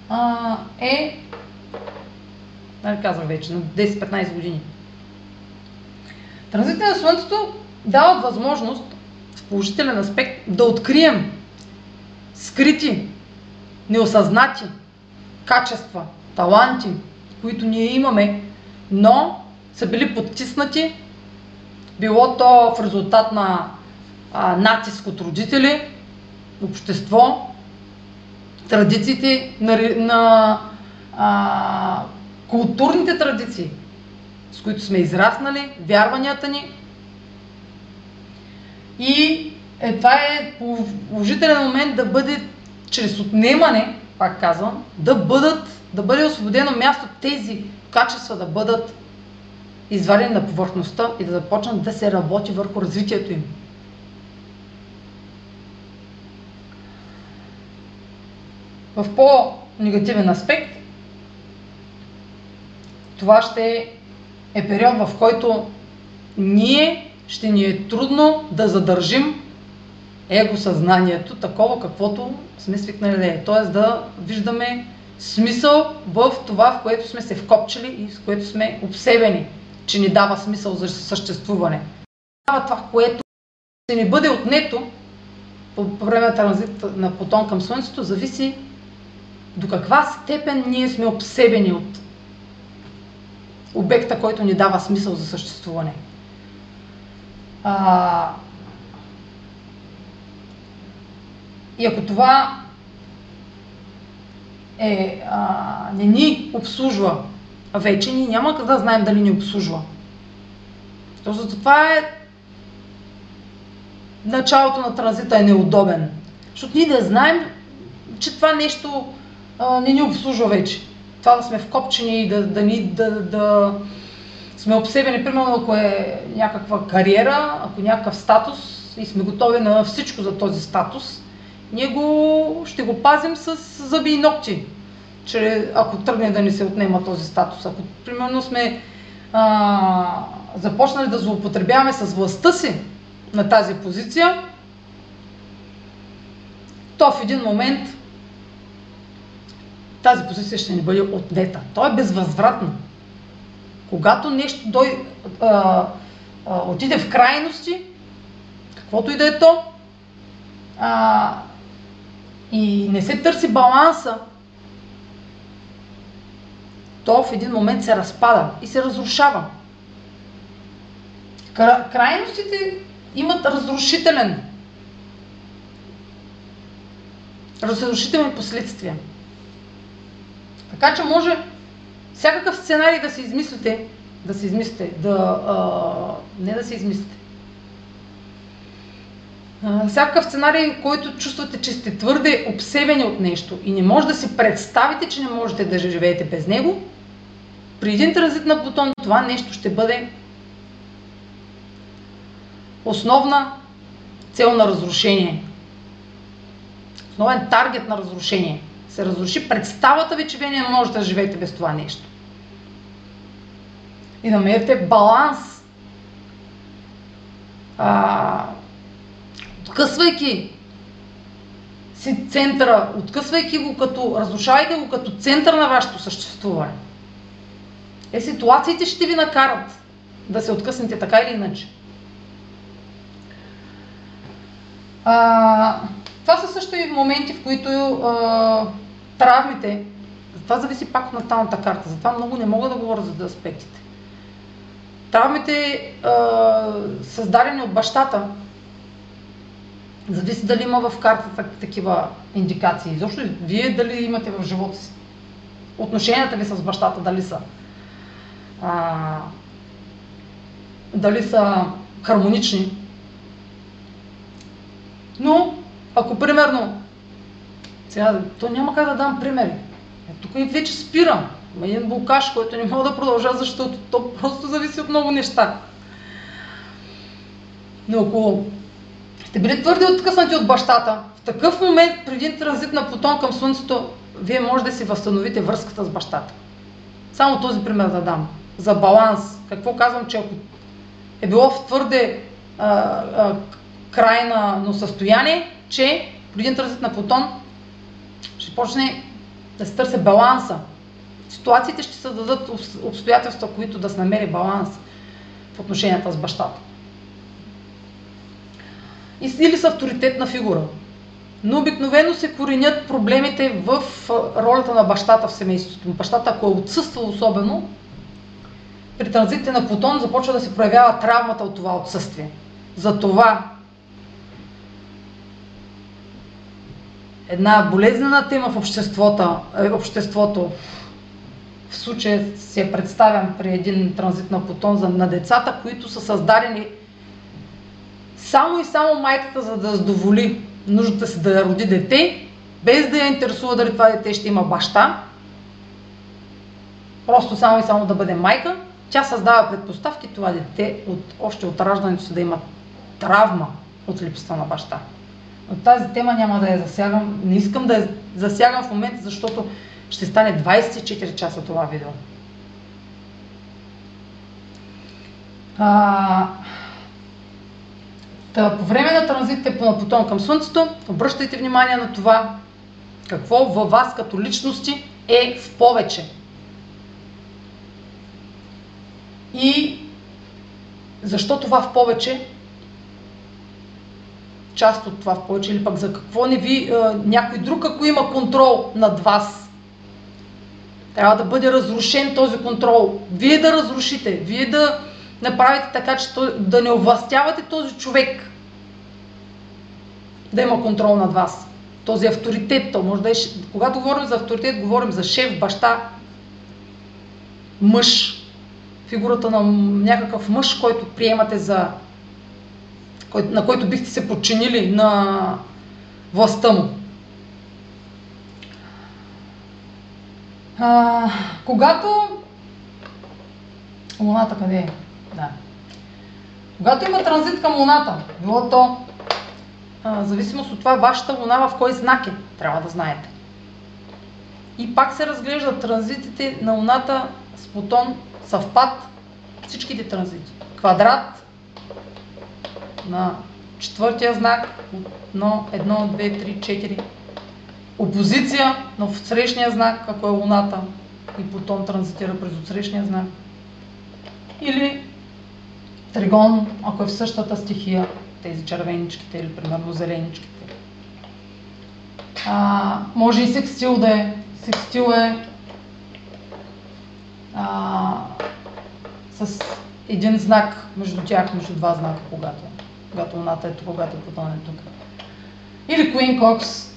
а, е, нали казах вече, на 10-15 години. Транзитите на Слънцето дават възможност в положителен аспект да открием скрити, неосъзнати качества, таланти, които ние имаме, но са били подтиснати, било то в резултат на а, натиск от родители, общество, традициите на, на а, културните традиции, с които сме израснали, вярванията ни. И е, това е положителен момент да бъде чрез отнемане, пак казвам, да бъдат да бъде освободено място тези качества да бъдат извадени на повърхността и да започнат да се работи върху развитието им. В по-негативен аспект, това ще е период, в който ние ще ни е трудно да задържим его съзнанието такова, каквото сме свикнали да е. Тоест да виждаме смисъл в това, в което сме се вкопчили и с което сме обсебени, че ни дава смисъл за съществуване. Това, това което ще ни бъде отнето по време на транзит на Плутон към Слънцето, зависи до каква степен ние сме обсебени от обекта, който ни дава смисъл за съществуване. А, и ако това е, а, не ни обслужва вече, ние няма да знаем дали ни обслужва. То затова е началото на транзита е неудобен. Защото ние да знаем, че това нещо а, не ни обслужва вече. Това да сме вкопчени и да, да, ни, да, да сме обсебени, примерно ако е някаква кариера, ако е някакъв статус и сме готови на всичко за този статус ние го, ще го пазим с зъби и ногти, че ако тръгне да ни се отнема този статус. Ако примерно сме а, започнали да злоупотребяваме с властта си на тази позиция, то в един момент тази позиция ще ни бъде отнета. То е безвъзвратно. Когато нещо дой, а, а, отиде в крайности, каквото и да е то, а, и не се търси баланса, то в един момент се разпада и се разрушава. Крайностите имат разрушителен разрушителни последствия. Така че може всякакъв сценарий да се измислите, да се измислите, да, а, не да се измислите. А, всякакъв сценарий, който чувствате, че сте твърде обсебени от нещо и не може да си представите, че не можете да живеете без него, при един транзит на Плутон това нещо ще бъде основна цел на разрушение. Основен таргет на разрушение. Се разруши представата ви, че вие не можете да живеете без това нещо. И намерите баланс. А, откъсвайки си центъра, откъсвайки го като, разрушавайки го като център на вашето съществуване. Е, ситуациите ще ви накарат да се откъснете така или иначе. А, това са също и моменти, в които а, травмите, това зависи пак от наталната карта, затова много не мога да говоря за аспектите. Травмите, създадени от бащата, зависи дали има в картата такива индикации. Защо вие дали имате в живота си. Отношенията ви с бащата дали са. А, дали са хармонични. Но, ако примерно, сега, то няма как да дам примери. Е, тук и вече спирам. Има един блокаж, който не мога да продължа, защото то просто зависи от много неща. Но ако сте били твърде откъснати от бащата, в такъв момент, преди транзит на Плутон към Слънцето, вие може да си възстановите връзката с бащата. Само този пример да дам. За баланс. Какво казвам, че ако е било в твърде а, а, крайно състояние, че преди транзит на Плутон почне да се търся баланса. Ситуациите ще се дадат обстоятелства, които да се намери баланс в отношенията с бащата. Или с авторитетна фигура. Но обикновено се коренят проблемите в ролята на бащата в семейството. Бащата, ако е отсъства особено, при транзитите на Плутон започва да се проявява травмата от това отсъствие. Затова една болезнена тема в обществото, е, обществото. В случая се представен при един транзит на Плутон за, на децата, които са създадени само и само майката, за да задоволи нуждата си да роди дете, без да я интересува дали това дете ще има баща, просто само и само да бъде майка, тя създава предпоставки това дете от, още от раждането си да има травма от липсата на баща. Но тази тема няма да я засягам. Не искам да я засягам в момента, защото ще стане 24 часа това видео. А, та, по време на транзитите по Плутон към Слънцето, обръщайте внимание на това, какво във вас като личности е в повече. И защо това в повече част от това в повече или пък за какво не ви а, някой друг, ако има контрол над вас. Трябва да бъде разрушен този контрол. Вие да разрушите, вие да направите така, че да не овластявате този човек да има контрол над вас. Този авторитет, то може да е, когато говорим за авторитет, говорим за шеф, баща, мъж, фигурата на някакъв мъж, който приемате за на който бихте се подчинили на властта му. А, когато Луната къде е? Да. Когато има транзит към Луната, било то а, зависимост от това вашата луна в кой знак е, трябва да знаете. И пак се разглеждат транзитите на луната с Плутон съвпад всичките транзити. Квадрат на четвъртия знак, но 1, 2, 3, 4. Опозиция на отсрещния знак, ако е луната и Плутон транзитира през отсрещния знак. Или тригон, ако е в същата стихия, тези червеничките или примерно зеленичките. А, може и секстил да е. Секстил е а, с един знак между тях, между два знака, когато, когато луната е тук, когато Плутон е тук. Или Queen Cox,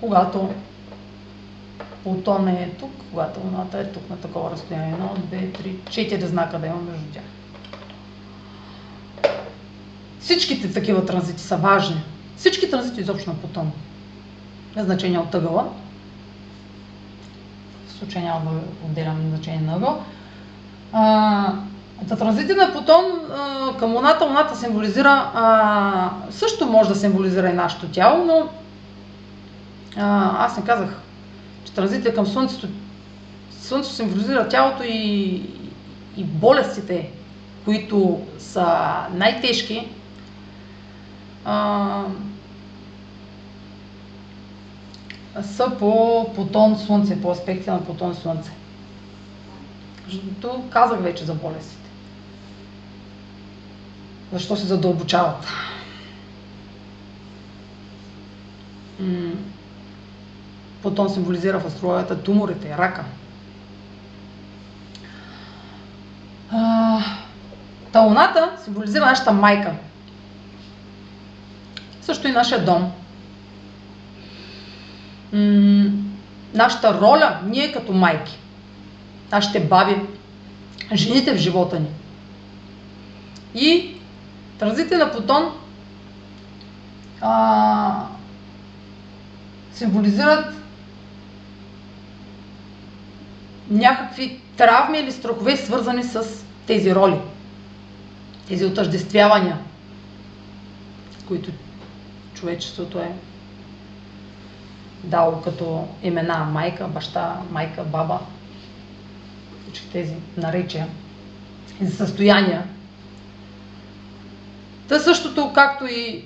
когато Плутон е тук, когато луната е тук на такова разстояние. Едно, две, три, четири знака да има между тях. Всичките такива транзити са важни. Всички транзити изобщо на Плутон. Без значение от ъгъла. В случай няма да отделям значение на ъгъл. Транзити на Плутон към Луната, Луната символизира, също може да символизира и нашето тяло, но аз не казах, че транзитите към Слънцето, Слънцето символизира тялото и, и болестите, които са най-тежки, а, са по Плутон Слънце, по аспекти на Плутон Слънце. Защото казах вече за болестите. Защо се задълбочават? Плутон символизира в астрологията туморите, рака. Та луната символизира нашата майка. Също и нашия дом. нашата роля, ние като майки нашите баби, жените в живота ни. И транзите на Плутон а, символизират някакви травми или страхове, свързани с тези роли, тези отъждествявания, които човечеството е дало като имена майка, баща, майка, баба, всички тези наречия и състояния. Та същото, както и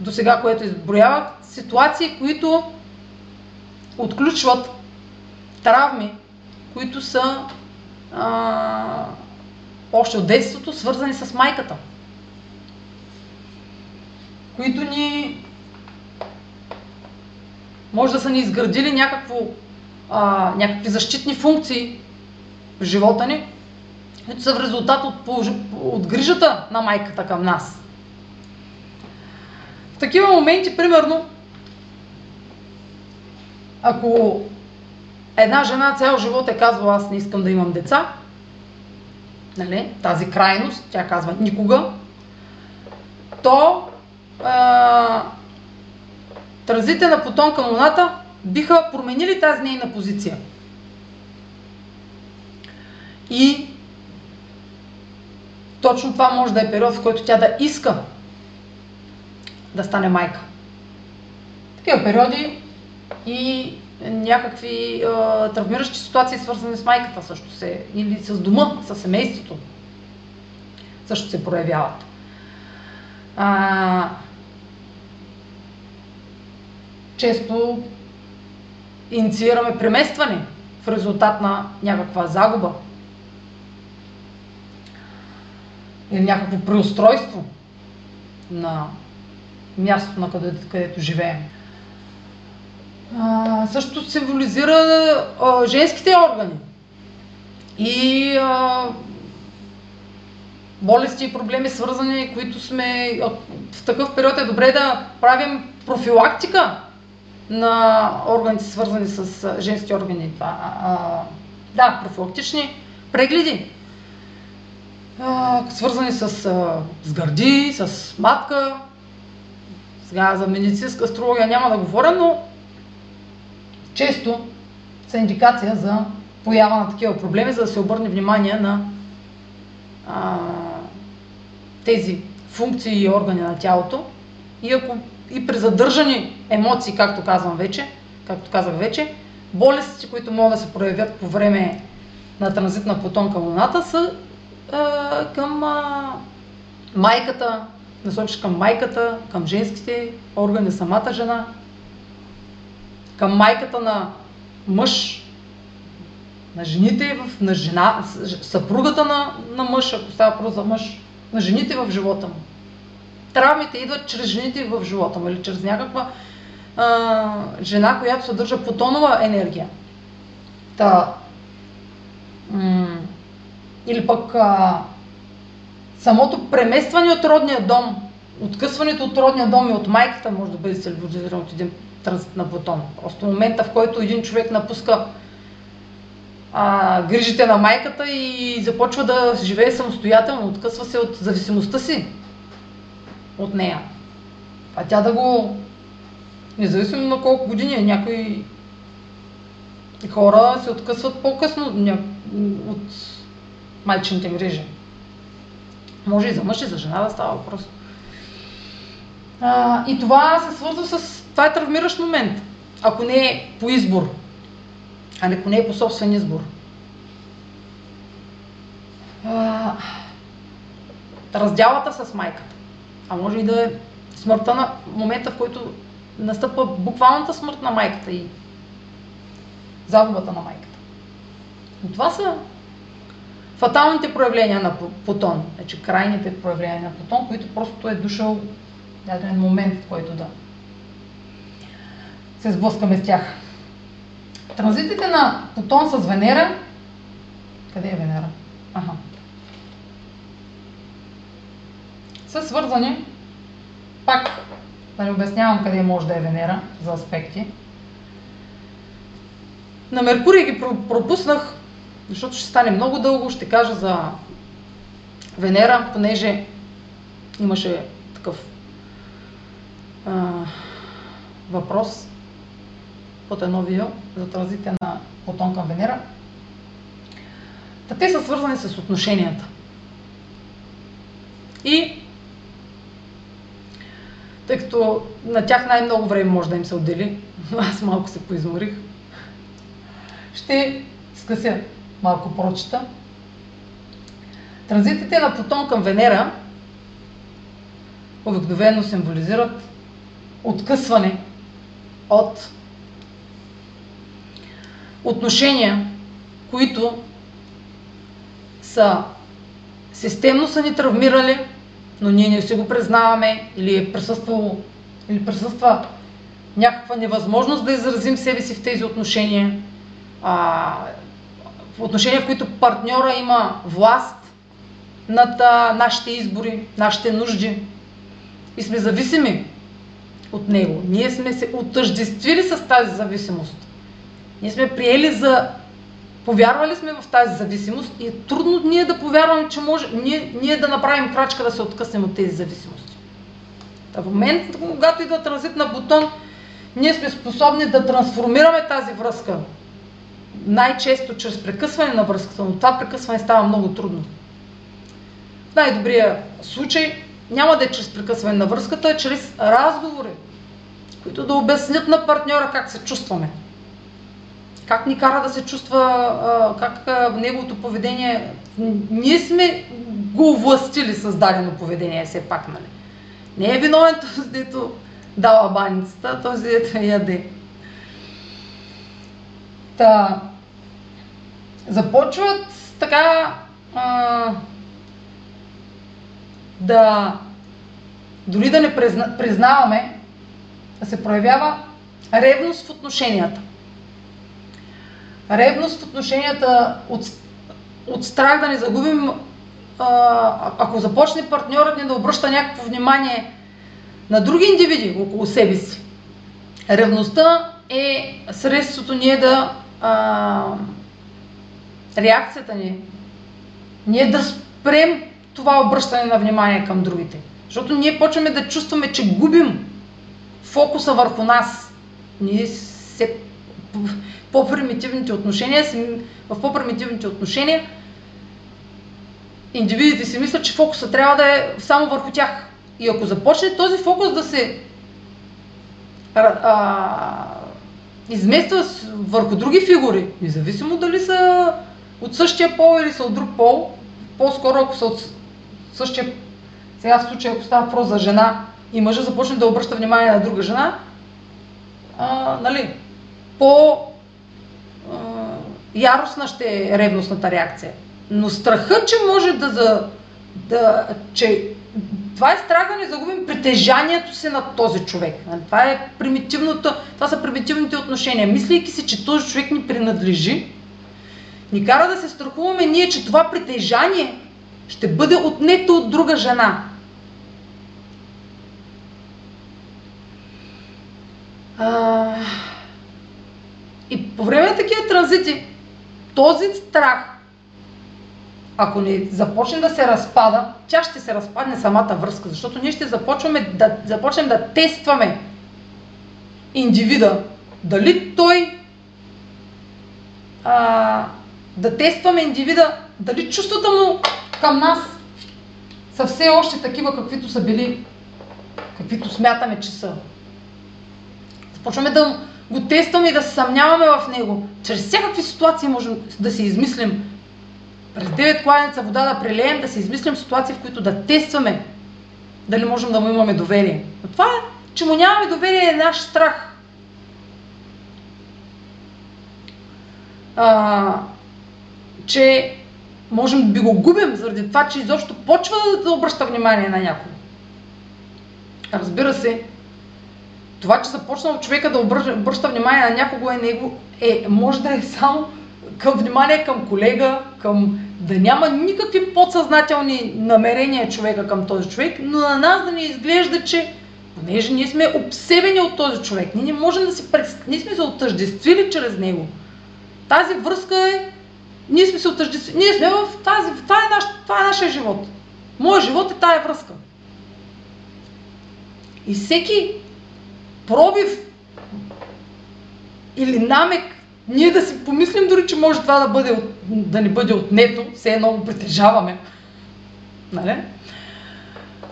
до сега, което изброявах, ситуации, които отключват травми, които са а, още от детството, свързани с майката. Които ни може да са ни изградили някакво, а, някакви защитни функции в живота ни, които са в резултат от, от грижата на майката към нас. В такива моменти, примерно, ако една жена цял живот е казвала аз не искам да имам деца, нали, тази крайност, тя казва никога, то а, транзите на потон към Луната биха променили тази нейна позиция. И точно това може да е период, в който тя да иска да стане майка. Такива периоди и някакви е, травмиращи ситуации, свързани с майката също се, или с дома, с семейството, също се проявяват. А, често инициираме преместване в резултат на някаква загуба или някакво преустройство на мястото, на където, където живеем. А, също символизира а, женските органи и а, болести и проблеми свързани, които сме в такъв период е добре да правим профилактика на органите свързани с женски органи. Това, а, да, профилактични прегледи свързани с, с гърди, с матка. Сега за медицинска астрология няма да говоря, но често са индикация за поява на такива проблеми, за да се обърне внимание на а, тези функции и органи на тялото. И, ако, и при задържани емоции, както казвам вече, както казах вече, болестите, които могат да се проявят по време на транзит на Плутон Луната, са към а, майката, насочиш към майката, към женските органи, самата жена, към майката на мъж, на жените, в, на жена, съпругата на, на мъж, ако става просто за мъж, на жените в живота му. Травмите идват чрез жените в живота му или чрез някаква а, жена, която съдържа потонова енергия. Та, м- или пък а, самото преместване от родния дом, откъсването от родния дом и от майката може да бъде символизирано от един транзит на Плутон. Просто момента, в който един човек напуска а, грижите на майката и започва да живее самостоятелно, откъсва се от зависимостта си от нея. А тя да го, независимо на колко години, е, някои хора се откъсват по-късно от майчините грижи. Може и за мъж, и за жена да става въпрос. А, и това се свързва с... Това е травмиращ момент. Ако не е по избор, а ако не е по собствен избор. А, раздялата с майката. А може и да е смъртта на момента, в който настъпва буквалната смърт на майката и загубата на майката. Но това са фаталните проявления на Плутон, значи крайните проявления на Плутон, които просто е дошъл даден момент, в който да се сблъскаме с тях. Транзитите на Плутон с Венера. Къде е Венера? Ага. Са свързани. Пак да не обяснявам къде може да е Венера за аспекти. На Меркурий ги пропуснах, защото ще стане много дълго. Ще кажа за Венера, понеже имаше такъв а, въпрос под едно видео за транзите на Плутон към Венера. Та те са свързани с отношенията. И тъй като на тях най-много време може да им се отдели, аз малко се поизморих, ще скъся малко прочета. Транзитите на Плутон към Венера обикновено символизират откъсване от отношения, които са системно са ни травмирали, но ние не си го признаваме или е присъствало, или присъства някаква невъзможност да изразим себе си в тези отношения. А, отношения, в които партньора има власт над а, нашите избори, нашите нужди и сме зависими от него. Ние сме се отъждествили с тази зависимост. Ние сме приели за... Повярвали сме в тази зависимост и е трудно ние да повярваме, че може ние, ние да направим крачка да се откъснем от тези зависимости. в момент, когато идва транзит на бутон, ние сме способни да трансформираме тази връзка. Най-често чрез прекъсване на връзката, но това прекъсване става много трудно. В най-добрия случай няма да е чрез прекъсване на връзката, а чрез разговори, които да обяснят на партньора как се чувстваме как ни кара да се чувства, как неговото поведение. Ние сме го властили с дадено поведение, все пак, нали? Не е виновен този, дето дава баницата, този, дето яде. Та, започват така а, да дори да не призна, признаваме, да се проявява ревност в отношенията ревност в отношенията, от, от страх да не загубим, а, ако започне партньорът ни да обръща някакво внимание на други индивиди около себе си. Ревността е средството ние да а, реакцията ни, ние да спрем това обръщане на внимание към другите. Защото ние почваме да чувстваме, че губим фокуса върху нас. Ние се по-примитивните отношения, в по-примитивните отношения индивидите си мислят, че фокуса трябва да е само върху тях. И ако започне този фокус да се а, измества върху други фигури, независимо дали са от същия пол или са от друг пол, по-скоро ако са от същия, сега в случая ако става въпрос за жена и мъжа започне да обръща внимание на друга жена, а, нали, по а, яростна ще е ревностната реакция. Но страха, че може да, за, да че това е страх да не загубим притежанието си на този човек. Нали? Това, е примитивното, това са примитивните отношения. Мислейки си, че този човек ни принадлежи, ни кара да се страхуваме ние, че това притежание ще бъде отнето от друга жена. А... И по време на такива транзити, този страх ако не започне да се разпада, тя ще се разпадне самата връзка, защото ние ще започваме да, започнем да тестваме индивида, дали той а, да тестваме индивида, дали чувствата му към нас са все още такива, каквито са били, каквито смятаме, че са. Започваме да го тестваме и да се съмняваме в него. Чрез всякакви ситуации можем да си измислим през 9 кладенца вода да прелеем, да се измислим ситуации, в които да тестваме дали можем да му имаме доверие. Но това че му нямаме доверие е наш страх. А, че можем да би го губим заради това, че изобщо почва да обръща внимание на някого. Разбира се, това, че започнал човека да обръща внимание на някого е него, е, може да е само към внимание към колега, към да няма никакви подсъзнателни намерения човека към този човек, но на нас да ни изглежда, че понеже ние сме обсебени от този човек, ние не можем да си пред... ние сме се отъждествили чрез него. Тази връзка е, ние сме се отъждествили, ние сме в тази, това е, наш, това е нашия живот. Моят живот е тая връзка. И всеки пробив или намек ние да си помислим дори, че може това да, бъде, да ни бъде отнето, все едно го притежаваме. Нали?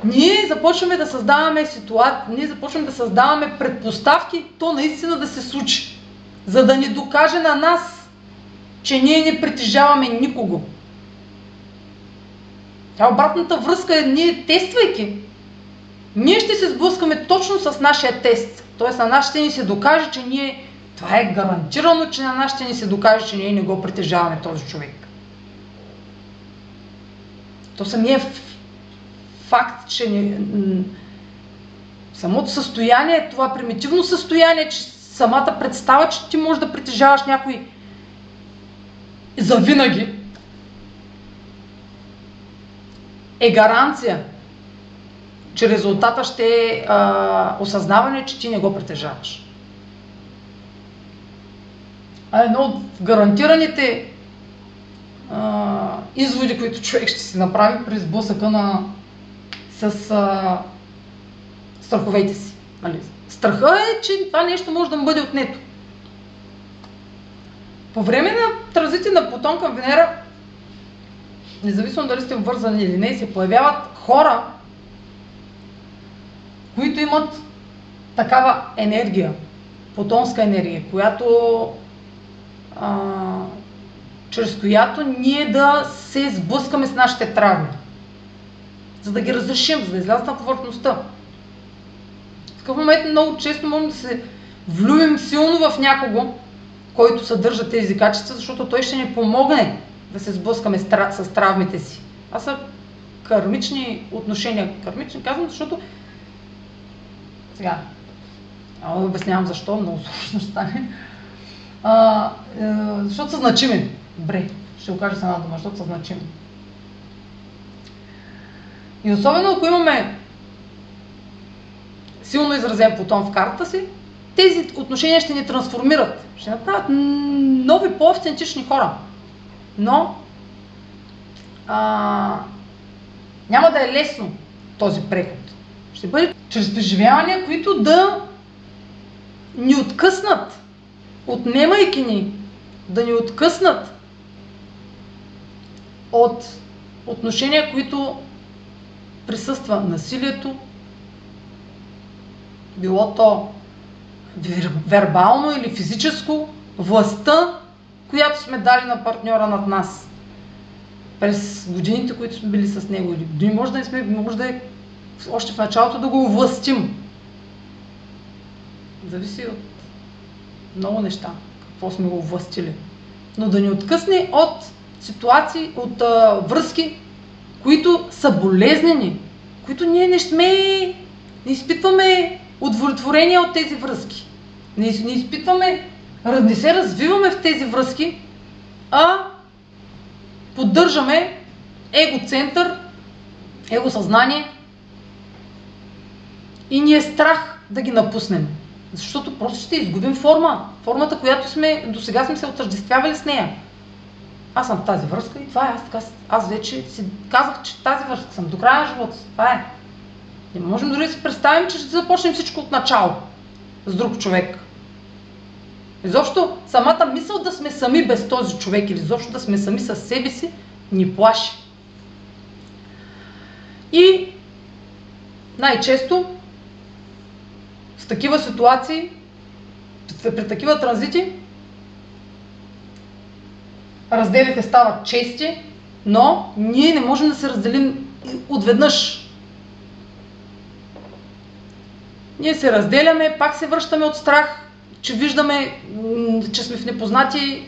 Ние започваме да създаваме ситуации, ние започваме да създаваме предпоставки, то наистина да се случи. За да ни докаже на нас, че ние не притежаваме никого. А обратната връзка е ние тествайки. Ние ще се сблъскаме точно с нашия тест. Тоест на нас ще ни се докаже, че ние това е гарантирано, че на нас ще ни се докаже, че ние не го притежаваме този човек. То самия факт, че не, самото състояние, това примитивно състояние, че самата представа, че ти можеш да притежаваш някой завинаги, е гаранция, че резултата ще е а, осъзнаване, че ти не го притежаваш а едно от гарантираните а, изводи, които човек ще си направи при сблъсъка на, с а, страховете си. Нали? Страха е, че това нещо може да му бъде отнето. По време на транзити на Плутон към Венера, независимо дали сте вързани или не, се появяват хора, които имат такава енергия, плутонска енергия, която а, чрез която ние да се сблъскаме с нашите травми. За да ги разрешим, за да излязат на повърхността. В такъв момент много често можем да се влюбим силно в някого, който съдържа тези качества, защото той ще ни помогне да се сблъскаме с, с травмите си. Това са кармични отношения. Кармични казвам, защото сега, обяснявам защо, много сложно стане а, а, е, защото са значими. Добре, ще го кажа с една дума, защото са значими. И особено ако имаме силно изразен плутон в картата си, тези отношения ще ни трансформират. Ще направят нови, по-автентични хора. Но а, няма да е лесно този преход. Ще бъде чрез преживявания, които да ни откъснат отнемайки ни, да ни откъснат от отношения, които присъства насилието, било то вербално или физическо, властта, която сме дали на партньора над нас през годините, които сме били с него. Дори може да не сме, може да е още в началото да го властим. Зависи от много неща, какво сме го властили. Но да ни откъсне от ситуации, от а, връзки, които са болезнени, които ние не сме, не изпитваме удовлетворение от тези връзки. Не, не изпитваме, не се развиваме в тези връзки, а поддържаме егоцентър, егосъзнание и ни е страх да ги напуснем. Защото просто ще изгубим форма. Формата, която сме, до сега сме се отъждествявали с нея. Аз съм в тази връзка и това е. Аз, така, аз вече си казах, че тази връзка съм до края на живота. Това е. Не можем дори да си представим, че ще започнем всичко от начало с друг човек. Изобщо самата мисъл да сме сами без този човек или изобщо да сме сами с себе си ни плаши. И най-често в такива ситуации, при такива транзити, разделите стават чести, но ние не можем да се разделим отведнъж. Ние се разделяме, пак се връщаме от страх, че виждаме, че сме в непознати,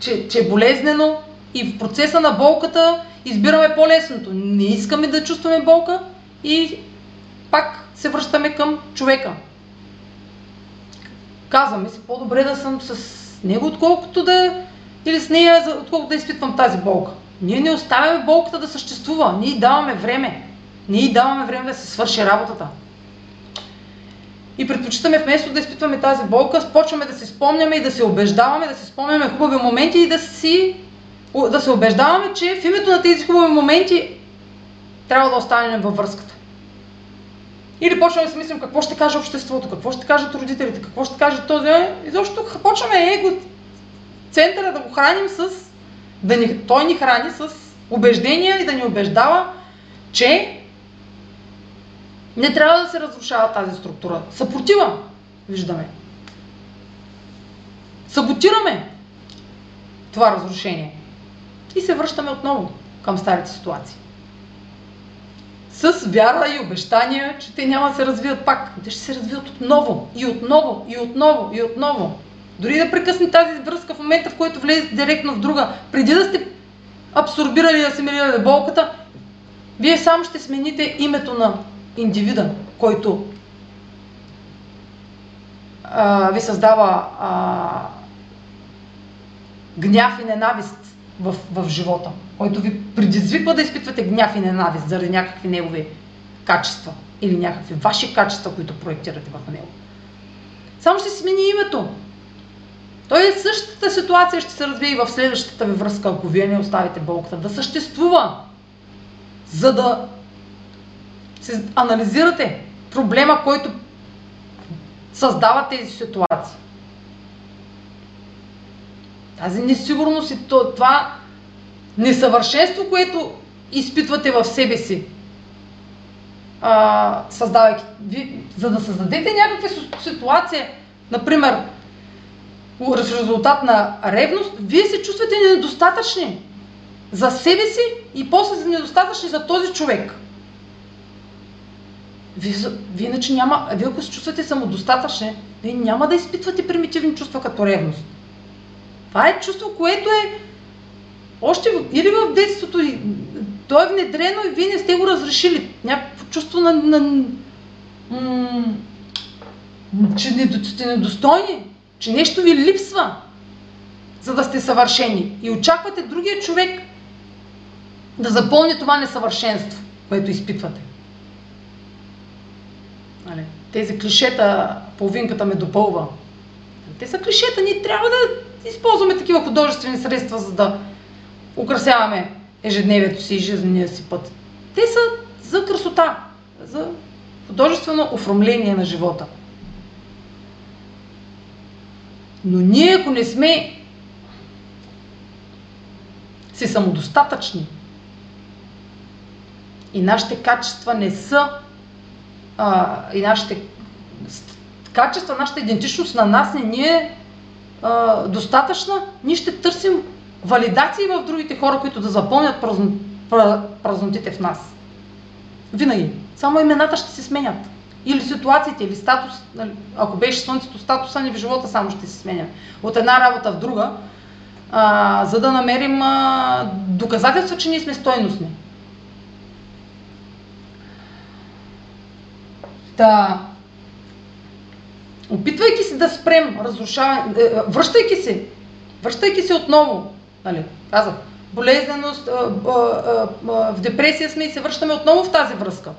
че, че е болезнено и в процеса на болката избираме по-лесното. Не искаме да чувстваме болка и пак се връщаме към човека. Казваме си, по-добре да съм с него, отколкото да или с нея, отколкото да изпитвам тази болка. Ние не оставяме болката да съществува. Ние даваме време. Ние даваме време да се свърши работата. И предпочитаме вместо да изпитваме тази болка, почваме да се спомняме и да се убеждаваме, да се спомняме хубави моменти и да, си, да се убеждаваме, че в името на тези хубави моменти трябва да останем във връзката. Или почваме да си мислим какво ще каже обществото, какво ще кажат родителите, какво ще каже този. И защото почваме его центъра да го храним с... Да ни, той ни храни с убеждения и да ни убеждава, че не трябва да се разрушава тази структура. Съпротива, виждаме. Саботираме това разрушение. И се връщаме отново към старите ситуации. С вяра и обещания, че те няма да се развият пак. Те ще се развият отново, и отново, и отново, и отново. Дори да прекъсне тази връзка в момента, в който влезете директно в друга, преди да сте абсорбирали и асимилирали болката, вие само ще смените името на индивида, който а, ви създава а, гняв и ненавист в, в живота, който ви предизвиква да изпитвате гняв и ненавист заради някакви негови качества или някакви ваши качества, които проектирате върху него. Само ще смени името. Той е същата ситуация ще се развие и в следващата ви връзка, ако вие не оставите болката да съществува, за да се анализирате проблема, който създава тези ситуации. Тази несигурност и това несъвършенство, което изпитвате в себе си, а, създавайки, ви, за да създадете някаква ситуация, например, резултат на ревност, вие се чувствате недостатъчни за себе си и после за недостатъчни за този човек. Вие, вие иначе няма, вие ако се чувствате самодостатъчни, вие няма да изпитвате примитивни чувства като ревност. Това е чувство, което е още или в детството, то е внедрено и вие не сте го разрешили. Някакво чувство на, на че не, сте недостойни, че нещо ви липсва, за да сте съвършени. И очаквате другия човек да запълни това несъвършенство, което изпитвате. Нали? Тези клишета, половинката ме допълва. Те са клишета, ние трябва да използваме такива художествени средства, за да украсяваме ежедневието си и жизнения си път. Те са за красота, за художествено оформление на живота. Но ние, ако не сме си самодостатъчни, и нашите качества не са а, и нашите качества, нашата идентичност на нас не ни е а, достатъчна, ние ще търсим валидации в другите хора, които да запълнят празно, празнотите в нас. Винаги. Само имената ще се сменят. Или ситуациите, или статус, нали, ако беше слънцето, статуса ни в живота само ще се сменя. От една работа в друга, а, за да намерим а, доказателство, че ние сме стойностни. Та, опитвайки се да спрем разрушаване, е, връщайки се, връщайки се отново, нали, казах, болезненост, в депресия сме и се връщаме отново в тази връзка.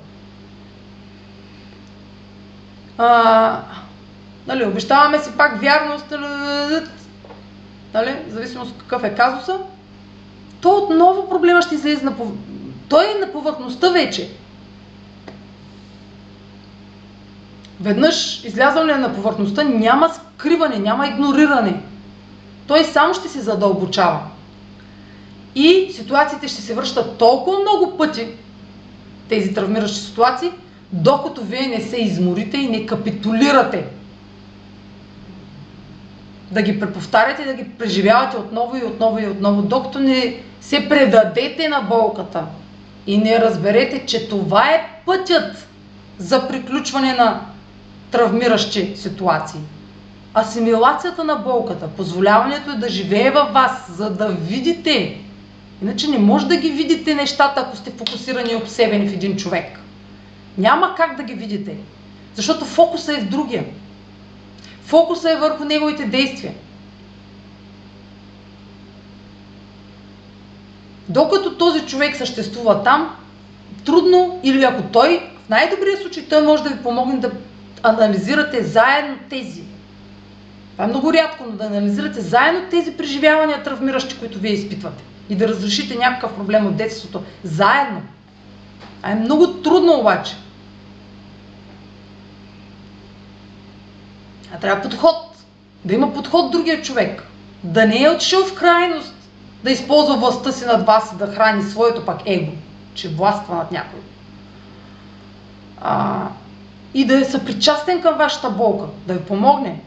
А, нали, обещаваме си пак вярност, нали, в зависимост от какъв е казуса, то отново проблема ще излезе на. Той е на повърхността вече. Веднъж излязъл ли е на повърхността, няма скриване, няма игнориране. Той само ще се задълбочава. И ситуациите ще се връщат толкова много пъти, тези травмиращи ситуации, докато вие не се изморите и не капитулирате. Да ги преповтаряте, да ги преживявате отново и отново и отново, докато не се предадете на болката и не разберете, че това е пътят за приключване на травмиращи ситуации. Асимилацията на болката, позволяването е да живее във вас, за да видите. Иначе не може да ги видите нещата, ако сте фокусирани и обсебени в един човек. Няма как да ги видите. Защото фокуса е в другия. Фокуса е върху неговите действия. Докато този човек съществува там, трудно или ако той, в най-добрия случай, той може да ви помогне да анализирате заедно тези. Това е много рядко, но да анализирате заедно тези преживявания травмиращи, които вие изпитвате. И да разрешите някакъв проблем от детството заедно. А е много трудно обаче. А трябва подход. Да има подход другия човек. Да не е отшил в крайност да използва властта си над вас и да храни своето пак его, че властва над някой. А, и да е съпричастен към вашата болка, да ви помогне.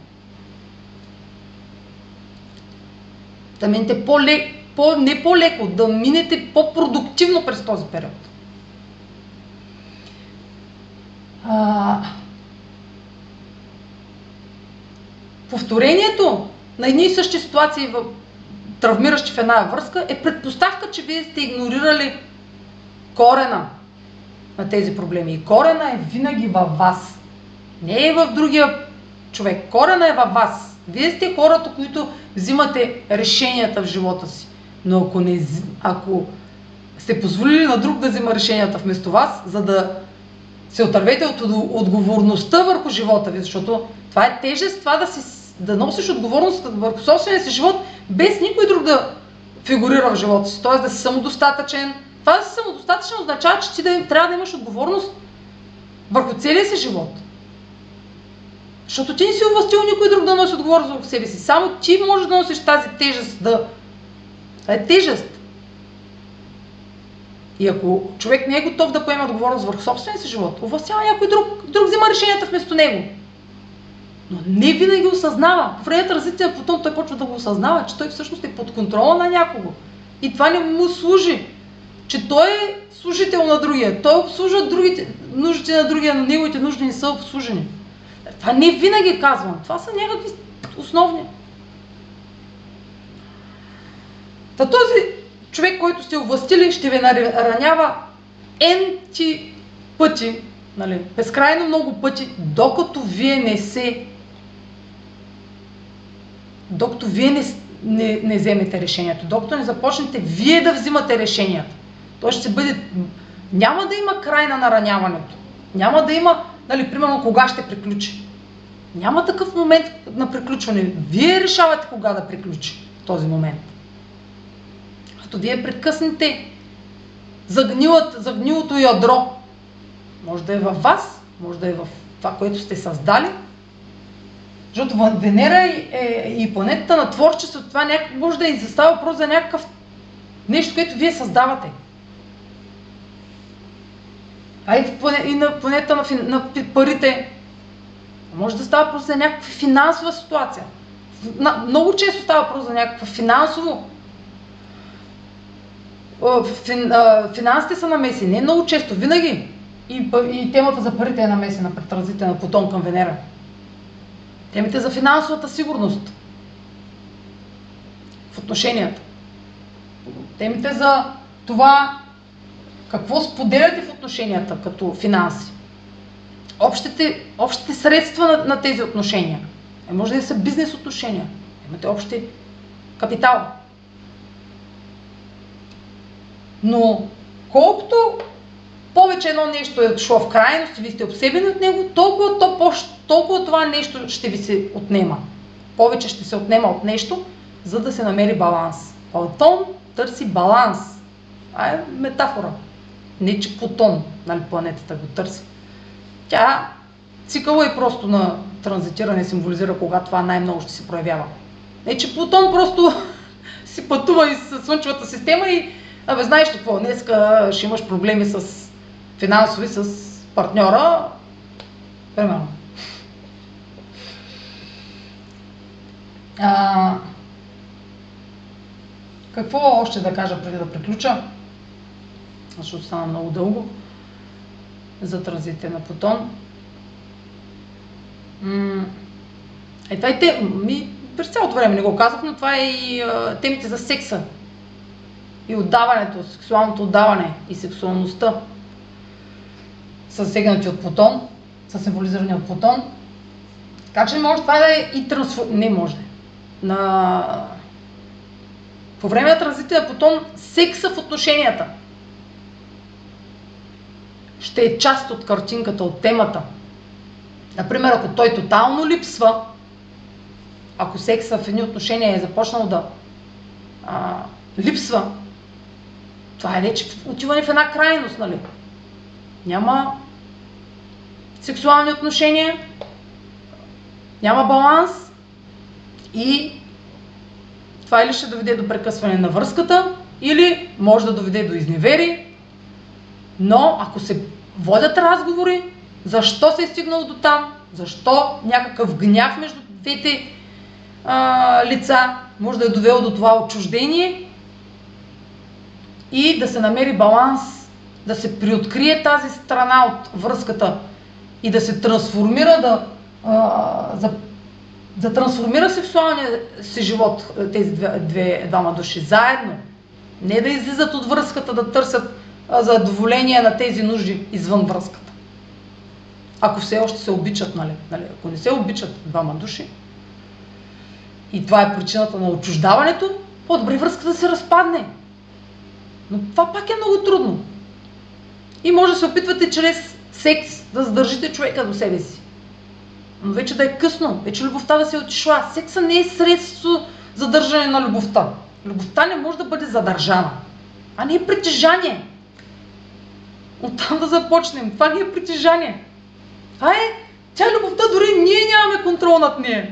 Да минете по-леко, по, не по-леко, да минете по-продуктивно през този период. А, повторението на едни и същи ситуации, в, травмиращи в една връзка, е предпоставка, че вие сте игнорирали корена на тези проблеми. И корена е винаги във вас. Не е в другия човек. Корена е във вас. Вие сте хората, които взимате решенията в живота си. Но ако, не, ако сте позволили на друг да взима решенията вместо вас, за да се отървете от отговорността върху живота ви, защото това е тежест, това да, си, да носиш отговорност върху собствения си живот, без никой друг да фигурира в живота си. Т.е. да си самодостатъчен. Това да си самодостатъчен означава, че ти да, трябва да имаш отговорност върху целия си живот. Защото ти не си овластил никой друг да носи отговорност върху себе си. Само ти можеш да носиш тази тежест, да... Е тежест. И ако човек не е готов да поеме отговорност върху собствения си живот, овластява някой друг, друг взима решенията вместо него. Но не винаги осъзнава. По време на развитие Плутон той почва да го осъзнава, че той всъщност е под контрола на някого. И това не му служи. Че той е служител на другия. Той обслужва другите, нуждите на другия, но неговите нужди не са обслужени. Това не винаги казвам. Това са някакви основни. Та този човек, който сте овластили, ще ви наранява енти пъти, нали, безкрайно много пъти, докато вие не се докато вие не, не, не вземете решението, докато не започнете вие да взимате решенията. То ще бъде... Няма да има край на нараняването. Няма да има, нали, примерно, кога ще приключи. Няма такъв момент на приключване. Вие решавате кога да приключи този момент. Като вие прекъснете загнилът, загнилото ядро. Може да е във вас, може да е в това, което сте създали. Защото Венера и, е, и планетата на творчеството, това някак, може да и застава въпрос за някакъв нещо, което вие създавате. А и, и на планета на, на парите. Може да става просто за някаква финансова ситуация. Много често става въпрос за някаква финансово финансите са намесени, не много често, винаги. И, и темата за парите е намесена пред транзита на Плутон към Венера. Темите за финансовата сигурност в отношенията. Темите за това какво споделяте в отношенията като финанси. Общите, общите средства на, на тези отношения. Е, може да са бизнес отношения. Имате общи капитал. Но колкото повече едно нещо е шло в крайност и ви сте обсебени от него, толкова, то, толкова това нещо ще ви се отнема. Повече ще се отнема от нещо, за да се намери баланс. Платон търси баланс. Това е метафора. Не, че Плутон, нали, планетата го търси. Тя цикъла е просто на транзитиране символизира кога това най-много ще се проявява. Не, че Плутон просто си пътува из Слънчевата система и Абе, знаеш какво, днеска ще имаш проблеми с финансови, с партньора. Примерно. А, какво още да кажа преди да приключа? Защото стана много дълго за транзите на Плутон. е, това е те, ми, през цялото време не го казах, но това е и а, темите за секса и отдаването, сексуалното отдаване и сексуалността са сегнати от Плутон, са символизирани от Плутон. Така че може това да е и трансфор... Не може. На... По време на транзита на Плутон, секса в отношенията ще е част от картинката, от темата. Например, ако той тотално липсва, ако секса в едни отношения е започнал да а, липсва, това е вече отиване в една крайност, нали? Няма сексуални отношения, няма баланс и това или ще доведе до прекъсване на връзката, или може да доведе до изневери, но ако се водят разговори, защо се е стигнало до там, защо някакъв гняв между двете а, лица може да е довело до това отчуждение, и да се намери баланс, да се приоткрие тази страна от връзката и да се трансформира, да, а, за, да трансформира сексуалния си живот тези две, две, двама души заедно. Не да излизат от връзката, да търсят задоволение на тези нужди извън връзката. Ако все още се обичат, нали? нали? Ако не се обичат двама души, и това е причината на отчуждаването, по-добре връзката да се разпадне. Но това пак е много трудно. И може да се опитвате чрез секс да задържите човека до себе си. Но вече да е късно, вече любовта да се е отишла. Секса не е средство за държане на любовта. Любовта не може да бъде задържана. А не е притежание. Оттам да започнем. Това не е притежание. Това е, тя любовта дори ние нямаме контрол над нея.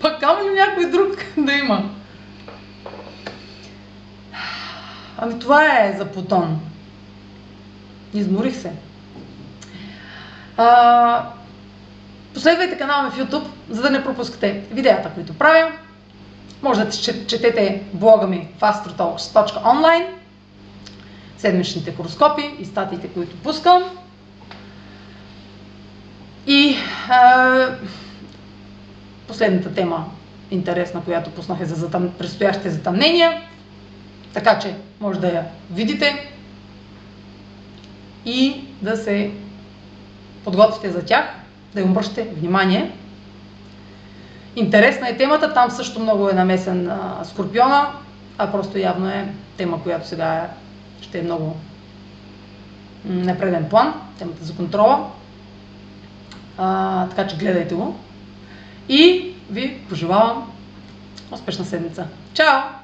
Пак камо ли някой друг да има. Ами това е за Плутон. Изморих се. А, последвайте канала ми в YouTube, за да не пропускате видеята, които правя. Може да четете блога ми в astrotalks.online, седмичните хороскопи и статиите, които пускам. И а, последната тема, интересна, която пуснах е за затъм... предстоящите затъмнения. Така че може да я видите и да се подготвите за тях, да им обръщате внимание. Интересна е темата, там също много е намесен а, Скорпиона, а просто явно е тема, която сега е, ще е много непреден план, темата за контрола. А, така че гледайте го. И ви пожелавам успешна седмица. Чао!